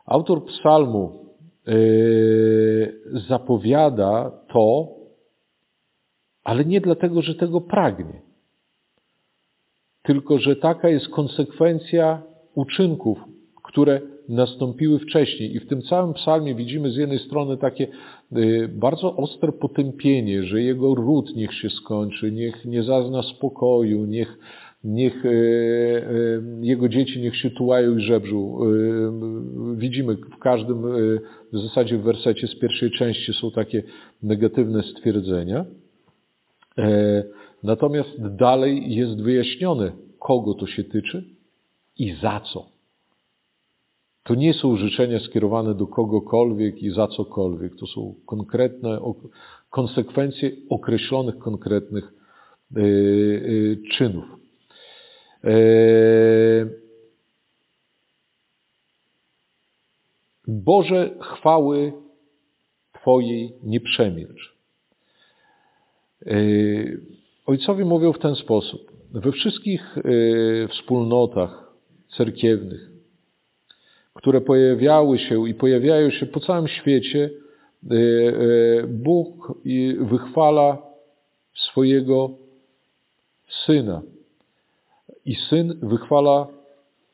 autor psalmu e, zapowiada to, ale nie dlatego, że tego pragnie, tylko że taka jest konsekwencja uczynków, które nastąpiły wcześniej. I w tym całym psalmie widzimy z jednej strony takie y, bardzo ostre potępienie, że jego ród niech się skończy, niech nie zazna spokoju, niech, niech y, y, jego dzieci niech się tułają i żebrzą. Widzimy w każdym, w zasadzie w wersecie z pierwszej części są takie negatywne stwierdzenia. E, natomiast dalej jest wyjaśnione, kogo to się tyczy i za co. To nie są życzenia skierowane do kogokolwiek i za cokolwiek. To są konkretne konsekwencje określonych konkretnych e, e, czynów. E, Boże chwały Twojej nie przemilcz. Ojcowie mówią w ten sposób. We wszystkich wspólnotach cerkiewnych które pojawiały się i pojawiają się po całym świecie, e, e, Bóg wychwala swojego Syna. I Syn wychwala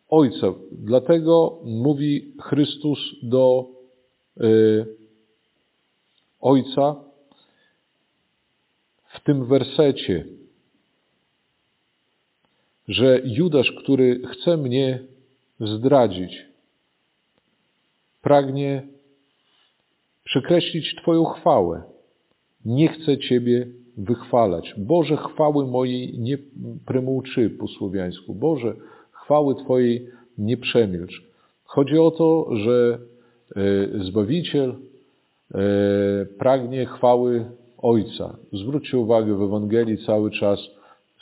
Ojca. Dlatego mówi Chrystus do e, Ojca w tym wersecie, że Judasz, który chce mnie zdradzić, pragnie przekreślić Twoją chwałę. Nie chcę Ciebie wychwalać. Boże, chwały mojej nie prymuczy po słowiańsku. Boże, chwały Twojej nie przemilcz. Chodzi o to, że e, Zbawiciel e, pragnie chwały Ojca. Zwróćcie uwagę, w Ewangelii cały czas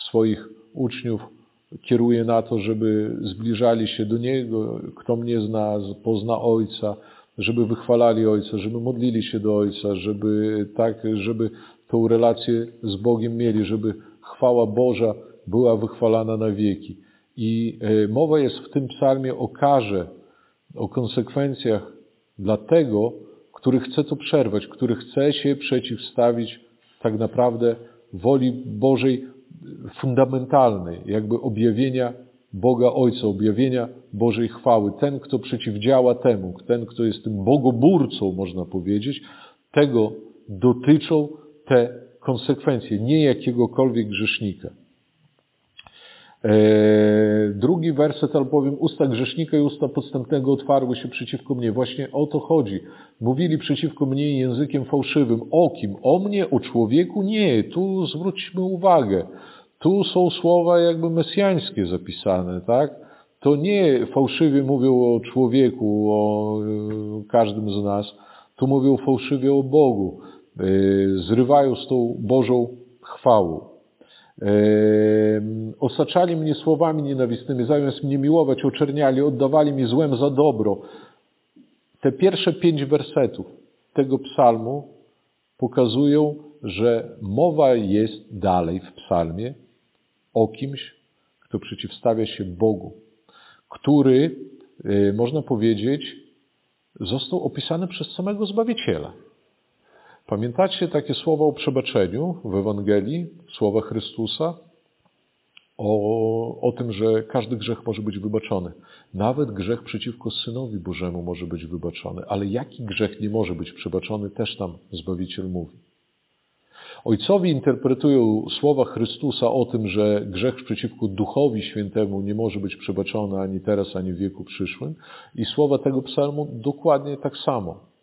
swoich uczniów kieruje na to, żeby zbliżali się do Niego. Kto mnie zna, pozna Ojca, żeby wychwalali Ojca, żeby modlili się do Ojca, żeby tak, żeby tą relację z Bogiem mieli, żeby chwała Boża była wychwalana na wieki. I e, mowa jest w tym psalmie o karze, o konsekwencjach dla tego, który chce to przerwać, który chce się przeciwstawić tak naprawdę woli Bożej fundamentalnej, jakby objawienia Boga Ojca, objawienia Bożej chwały. Ten, kto przeciwdziała temu, ten, kto jest tym bogobórcą, można powiedzieć, tego dotyczą te konsekwencje, nie jakiegokolwiek grzesznika. Eee, drugi werset, albowiem usta grzesznika i usta podstępnego otwarły się przeciwko mnie. Właśnie o to chodzi. Mówili przeciwko mnie językiem fałszywym. O kim? O mnie? O człowieku? Nie. Tu zwróćmy uwagę. Tu są słowa jakby mesjańskie zapisane, tak? To nie fałszywie mówią o człowieku, o e, każdym z nas. Tu mówią fałszywie o Bogu. E, zrywają z tą Bożą chwałą. E, osaczali mnie słowami nienawistnymi, zamiast mnie miłować, oczerniali, oddawali mi złem za dobro. Te pierwsze pięć wersetów tego psalmu pokazują, że mowa jest dalej w psalmie o kimś, kto przeciwstawia się Bogu, który, y, można powiedzieć, został opisany przez samego Zbawiciela. Pamiętacie takie słowa o przebaczeniu w Ewangelii, słowa Chrystusa? O, o tym, że każdy grzech może być wybaczony. Nawet grzech przeciwko Synowi Bożemu może być wybaczony. Ale jaki grzech nie może być przebaczony, też tam Zbawiciel mówi. Ojcowie interpretują słowa Chrystusa o tym, że grzech przeciwko Duchowi Świętemu nie może być przebaczony ani teraz, ani w wieku przyszłym. I słowa tego psalmu dokładnie tak samo.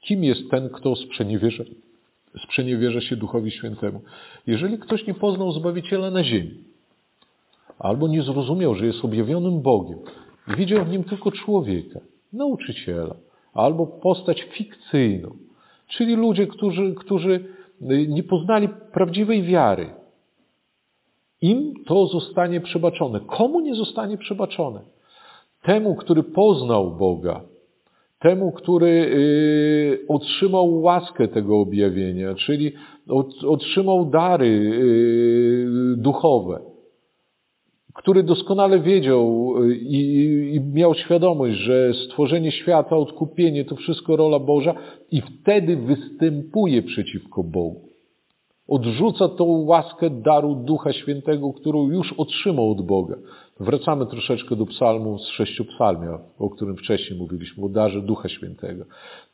Kim jest ten, kto sprzeniewierza, sprzeniewierza się Duchowi Świętemu? Jeżeli ktoś nie poznał Zbawiciela na ziemi, albo nie zrozumiał, że jest objawionym Bogiem i widział w nim tylko człowieka, nauczyciela, albo postać fikcyjną, czyli ludzie, którzy, którzy nie poznali prawdziwej wiary, im to zostanie przebaczone. Komu nie zostanie przebaczone? Temu, który poznał Boga, temu, który y, otrzymał łaskę tego objawienia, czyli otrzymał dary y, duchowe, który doskonale wiedział y, i, miał świadomość, że stworzenie świata, odkupienie to wszystko rola Boża i wtedy występuje przeciwko Bogu. Odrzuca tą łaskę daru Ducha Świętego, którą już otrzymał od Boga. Wracamy troszeczkę do psalmu z sześciu psalmia, o którym wcześniej mówiliśmy, o darze Ducha Świętego.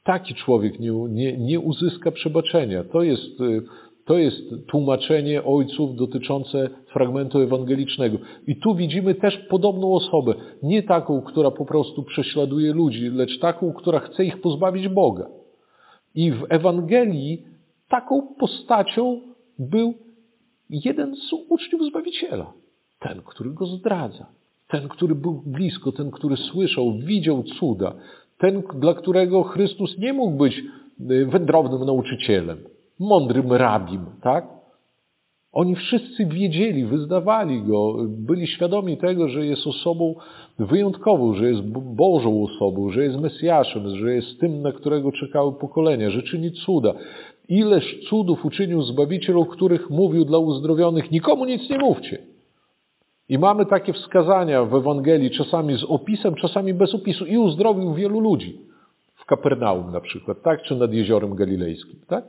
Taki człowiek nie, nie, nie uzyska przebaczenia. To jest y, to jest tłumaczenie ojców dotyczące fragmentu ewangelicznego. I tu widzimy też podobną osobę. Nie taką, która po prostu prześladuje ludzi, lecz taką, która chce ich pozbawić Boga. I w Ewangelii taką postacią był jeden z uczniów Zbawiciela. Ten, który go zdradza. Ten, który był blisko, ten, który słyszał, widział cuda. Ten, dla którego Chrystus nie mógł być y, wędrownym nauczycielem mądrym rabim, tak? Oni wszyscy wiedzieli, wyznawali go, byli świadomi tego, że jest osobą wyjątkową, że jest Bożą osobą, że jest Mesjaszem, że jest tym, na którego czekały pokolenia, że czyni cuda. Ileż cudów uczynił Zbawiciel, o których mówił dla uzdrowionych, nikomu nic nie mówcie. I mamy takie wskazania w Ewangelii, czasami z opisem, czasami bez opisu. I uzdrowił wielu ludzi. W Kapernaum na przykład, tak? Czy nad Jeziorem Galilejskim, tak?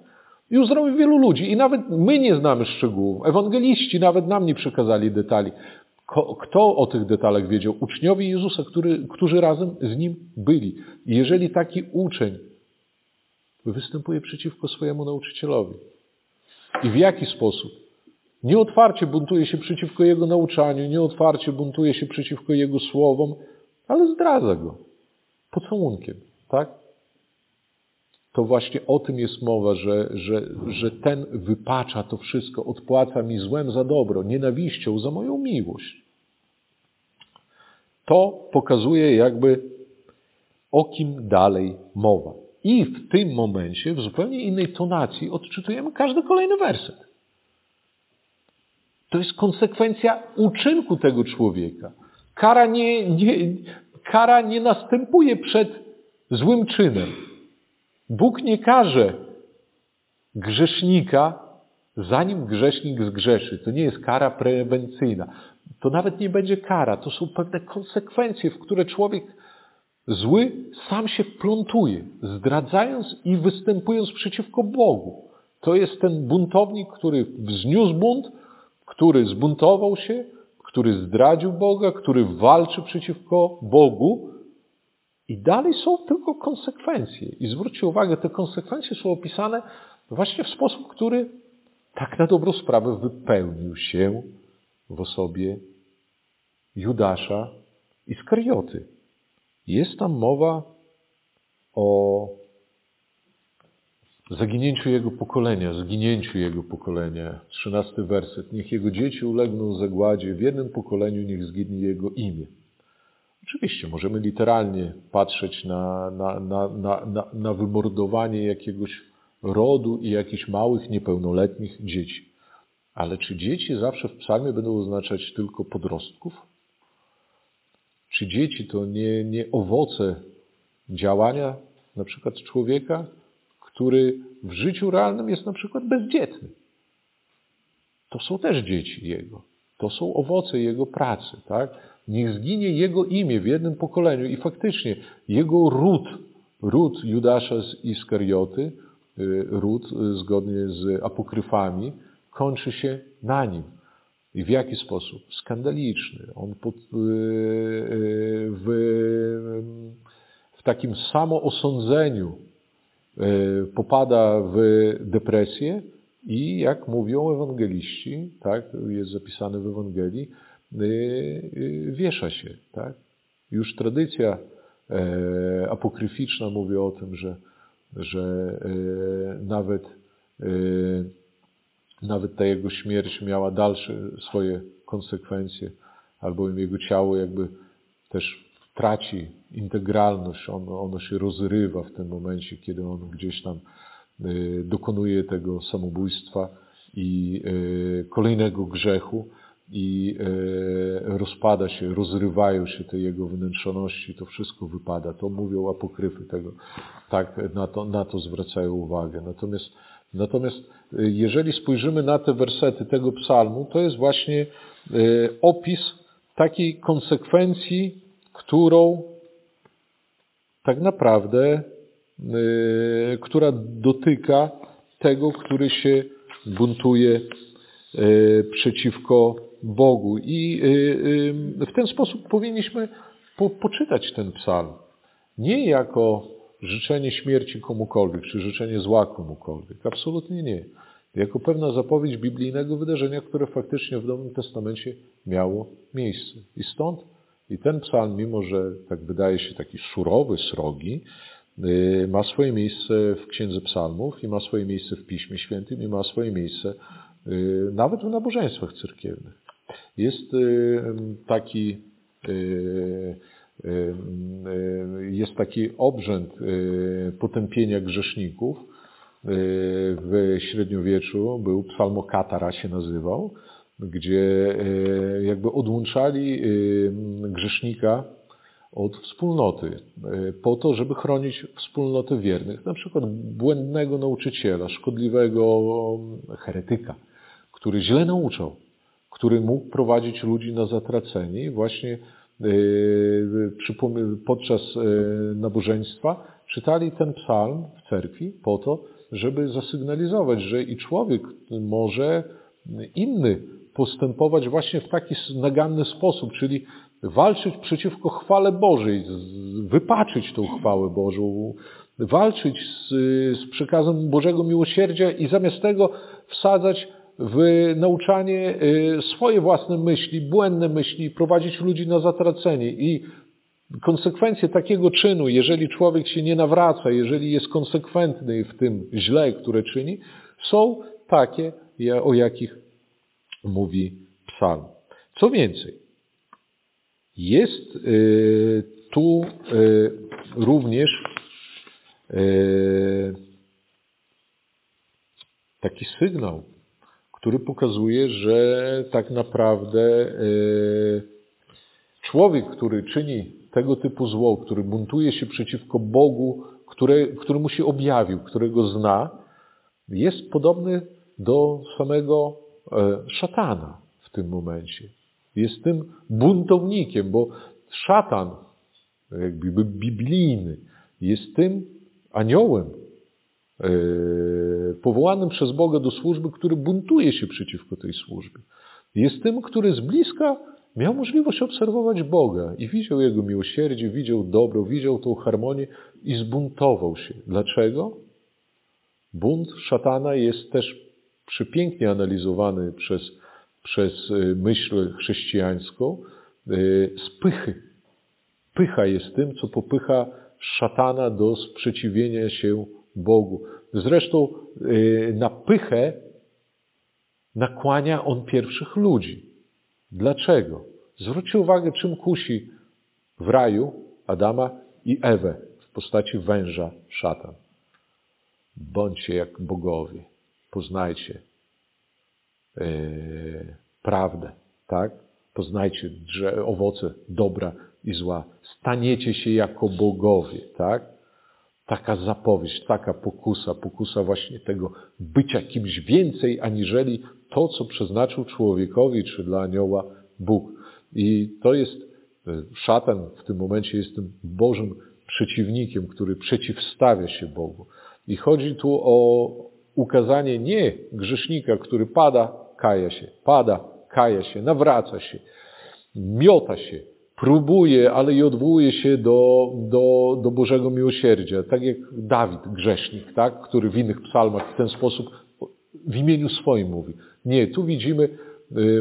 I uzdrowił wielu ludzi. I nawet my nie znamy szczegółów. Ewangeliści nawet nam nie przekazali detali. Kto o tych detalach wiedział? Uczniowie Jezusa, który, którzy razem z Nim byli. I jeżeli taki uczeń występuje przeciwko swojemu nauczycielowi i w jaki sposób? Nieotwarcie buntuje się przeciwko Jego nauczaniu, nieotwarcie buntuje się przeciwko Jego słowom, ale zdradza Go pocałunkiem, tak? to właśnie o tym jest mowa, że, że, że ten wypacza to wszystko, odpłaca mi złem za dobro, nienawiścią za moją miłość. To pokazuje jakby o kim dalej mowa. I w tym momencie, w zupełnie innej tonacji, odczytujemy każdy kolejny werset. To jest konsekwencja uczynku tego człowieka. Kara nie, nie, kara nie następuje przed złym czynem. Bóg nie każe grzesznika, zanim grzesznik zgrzeszy. To nie jest kara prewencyjna. To nawet nie będzie kara. To są pewne konsekwencje, w które człowiek zły sam się wplątuje, zdradzając i występując przeciwko Bogu. To jest ten buntownik, który wzniósł bunt, który zbuntował się, który zdradził Boga, który walczy przeciwko Bogu, i dalej są tylko konsekwencje. I zwróćcie uwagę, te konsekwencje są opisane właśnie w sposób, który tak na dobrą sprawę wypełnił się w osobie Judasza i Skarioty. Jest tam mowa o zaginięciu jego pokolenia, zginięciu jego pokolenia. Trzynasty werset. Niech jego dzieci ulegną zagładzie, w jednym pokoleniu niech zginie jego imię. Oczywiście możemy literalnie patrzeć na, na, na, na, na wymordowanie jakiegoś rodu i jakichś małych, niepełnoletnich dzieci. Ale czy dzieci zawsze w psalmie będą oznaczać tylko podrostków? Czy dzieci to nie, nie owoce działania na przykład człowieka, który w życiu realnym jest na przykład bezdzietny? To są też dzieci jego. To są owoce jego pracy, tak? Niech zginie jego imię w jednym pokoleniu i faktycznie jego ród, ród Judasza z Iskarioty, y, ród y, zgodnie z apokryfami, kończy się na nim. I w jaki sposób? Skandaliczny. On pod, y, w, w takim samoosądzeniu popada w depresję I jak mówią ewangeliści, tak, jest zapisane w Ewangelii, wiesza się. Tak? Już tradycja apokryficzna mówi o tym, że, że nawet nawet ta jego śmierć miała dalsze swoje konsekwencje, albowiem jego ciało jakby też traci integralność, ono, ono się rozrywa w tym momencie, kiedy on gdzieś tam y, dokonuje tego samobójstwa i y, kolejnego grzechu i y, rozpada się, rozrywają się te jego wnętrzoności, to wszystko wypada. To mówią apokryfy tego, tak, na to, na to zwracają uwagę. Natomiast Natomiast jeżeli spojrzymy na te wersety tego psalmu, to jest właśnie opis takiej konsekwencji, którą tak naprawdę, y, która dotyka tego, który się buntuje przeciwko Bogu. I w ten sposób powinniśmy poczytać ten psalm. Nie jako życzenie śmierci komukolwiek, czy życzenie zła komukolwiek. Absolutnie nie. Jako pewna zapowiedź biblijnego wydarzenia, które faktycznie w Nowym Testamencie miało miejsce. I stąd i ten psalm, mimo że tak wydaje się taki surowy, srogi, y, ma swoje miejsce w Księdze Psalmów i ma swoje miejsce w Piśmie Świętym i ma swoje miejsce y, nawet w nabożeństwach cerkiewnych. Jest y, taki jest taki obrzęd potępienia grzeszników w średniowieczu, był psalmokatara się nazywał, gdzie y, jakby odłączali grzesznika od wspólnoty, po to, żeby chronić wspólnotę wiernych. Na przykład błędnego nauczyciela, szkodliwego heretyka, który źle nauczał, który mógł prowadzić ludzi na zatracenie. Właśnie podczas nabożeństwa czytali ten psalm w cerkwi po to, żeby zasygnalizować, że i człowiek może inny postępować właśnie w taki naganny sposób, czyli walczyć przeciwko chwale Bożej, wypaczyć tą chwałę Bożą, walczyć z, z przekazem Bożego miłosierdzia i zamiast tego wsadzać w nauczanie y, swoje własne myśli, błędne myśli, prowadzić ludzi na zatracenie. I konsekwencje takiego czynu, jeżeli człowiek się nie nawraca, jeżeli jest konsekwentny w tym źle, które czyni, są takie, o jakich mówi psalm. Co więcej, jest y, tu y, również taki sygnał, który pokazuje, że tak naprawdę człowiek, który czyni tego typu zło, który buntuje się przeciwko Bogu, które, który mu się objawił, którego zna, jest podobny do samego szatana w tym momencie. Jest tym buntownikiem, bo szatan, jakby biblijny, jest tym aniołem, E, powołanym przez Boga do służby, który buntuje się przeciwko tej służbie. Jest tym, który z bliska miał możliwość obserwować Boga i widział Jego miłosierdzie, widział dobro, widział tą harmonię i zbuntował się. Dlaczego? Bunt szatana jest też przepięknie analizowany przez, przez e, myśl chrześcijańską z pychy. Pycha jest tym, co popycha szatana do sprzeciwienia się Bogu. Zresztą y, na pychę nakłania on pierwszych ludzi. Dlaczego? Zwróćcie uwagę, czym kusi w raju Adama i Ewę w postaci węża szatan. Bądźcie jak bogowie. Poznajcie yy, prawdę, tak? Poznajcie drze, owoce dobra i zła. Staniecie się jako bogowie, tak? taka zapowiedź, taka pokusa, pokusa właśnie tego bycia kimś więcej, aniżeli to, co przeznaczył człowiekowi czy dla anioła Bóg. I to jest, e, szatan w tym momencie jest tym Bożym przeciwnikiem, który przeciwstawia się Bogu. I chodzi tu o ukazanie nie grzesznika, który pada, kaja się, pada, kaja się, nawraca się, miota się, próbuje, ale i odwołuje się do, do, do Bożego miłosierdzia. Tak jak Dawid, grzesznik, tak? który w innych psalmach w ten sposób w imieniu swoim mówi. Nie, tu widzimy,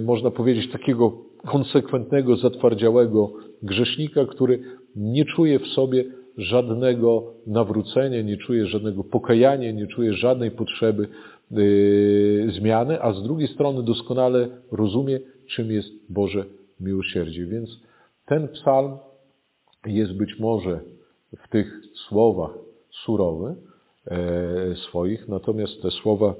można powiedzieć, takiego konsekwentnego, zatwardziałego grzesznika, który nie czuje w sobie żadnego nawrócenia, nie czuje żadnego pokajania, nie czuje żadnej potrzeby yy, zmiany, a z drugiej strony doskonale rozumie, czym jest Boże miłosierdzie. Więc ten psalm jest być może w tych słowach surowy e, swoich, natomiast te słowa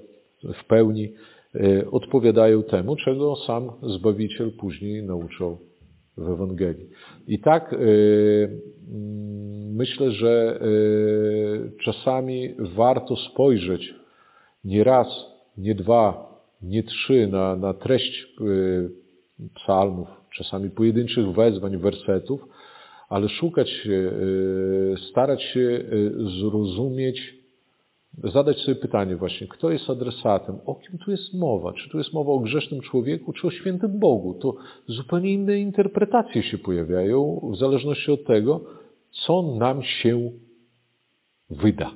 w pełni e, odpowiadają temu, czego sam Zbawiciel później nauczał w Ewangelii. I tak e, mm, myślę, że czasami warto spojrzeć nie raz, nie dwa, nie trzy na, na treść psalmów, czasami pojedynczych wezwań, wersetów, ale szukać, starać się zrozumieć zadać sobie pytanie właśnie, kto jest adresatem, o kim tu jest mowa? Czy tu jest mowa o grzesznym człowieku, czy o świętym Bogu? To zupełnie inne interpretacje się pojawiają w zależności od tego, co nam się wyda.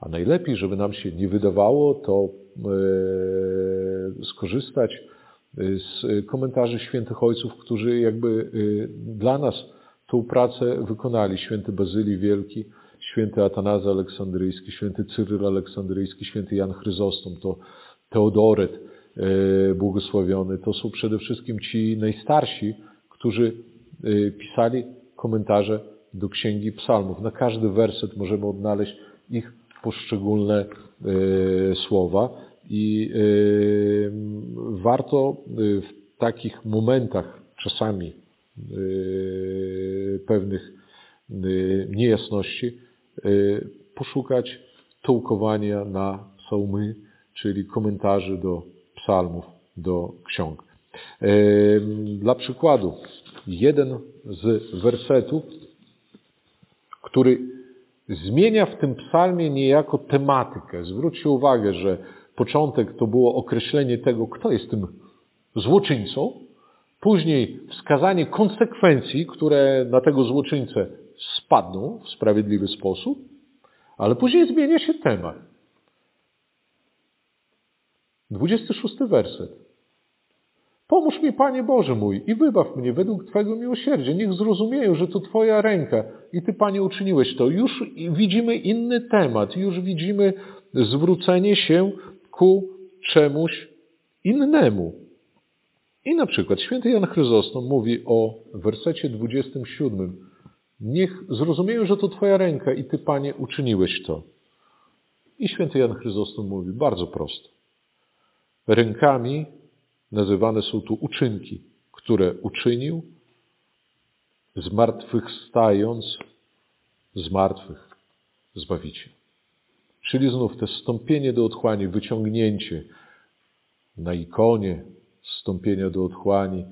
A najlepiej, żeby nam się nie wydawało, to e, skorzystać z komentarzy świętych ojców, którzy jakby e, dla nas tą pracę wykonali. Święty Bazylii Wielki, święty Atanazy Aleksandryjski, święty Cyryl Aleksandryjski, święty Jan Chryzostom, to Teodoret e, błogosławiony, to są przede wszystkim ci najstarsi, którzy e, pisali komentarze do Księgi Psalmów. Na każdy werset możemy odnaleźć ich poszczególne e, słowa i warto w takich momentach czasami pewnych niejasności poszukać tołkowania na psalmy, czyli komentarzy do psalmów, do ksiąg. Y, dla przykładu, jeden z wersetów, który zmienia w tym psalmie niejako tematykę. Zwróćcie uwagę, że początek to było określenie tego, kto jest tym złoczyńcą, później wskazanie konsekwencji, które na tego złoczyńcę spadną w sprawiedliwy sposób, ale później zmienia się temat. 26 werset. Pomóż mi, Panie Boże mój, i wybaw mnie według Twojego miłosierdzia. Niech zrozumieją, że to Twoja ręka i Ty, Panie, uczyniłeś to. Już widzimy inny temat, już widzimy zwrócenie się ku czemuś innemu. I na przykład święty Jan Chryzostom mówi o wersecie 27. Niech zrozumieją, że to Twoja ręka i Ty, Panie, uczyniłeś to. I święty Jan Chryzostom mówi bardzo prosto. Rękami nazywane są tu uczynki, które uczynił, zmartwychwstając z martwych Zbawiciel. Czyli znów te stąpienie do otchłani, wyciągnięcie na ikonie stąpienia do otchłani,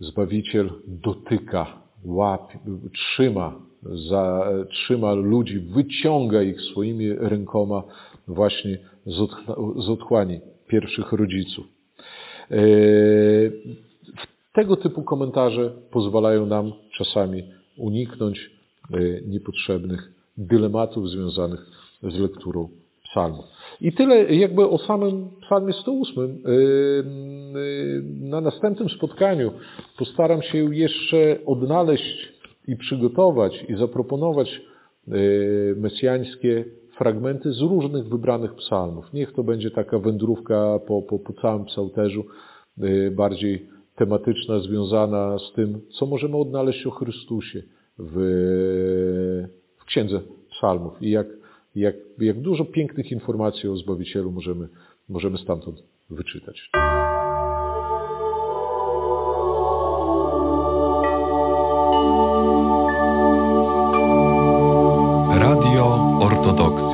Zbawiciel dotyka łapie, trzyma, za, trzyma ludzi, wyciąga ich swoimi rękoma właśnie z otchłani pierwszych rodziców. E, tego typu komentarze pozwalają nam czasami uniknąć e, niepotrzebnych dylematów związanych z lekturą I tyle jakby o samym psalmie 108. Yy, yy, na następnym spotkaniu postaram się jeszcze odnaleźć i przygotować i zaproponować yy, mesjańskie fragmenty z różnych wybranych psalmów. Niech to będzie taka wędrówka po, po, po całym psalterzu, bardziej tematyczna, związana z tym, co możemy odnaleźć o Chrystusie w, w Księdze Psalmów i jak jak, jak dużo pięknych informacji o Zbawicielu możemy, możemy stamtąd wyczytać. Radio Ortodoks.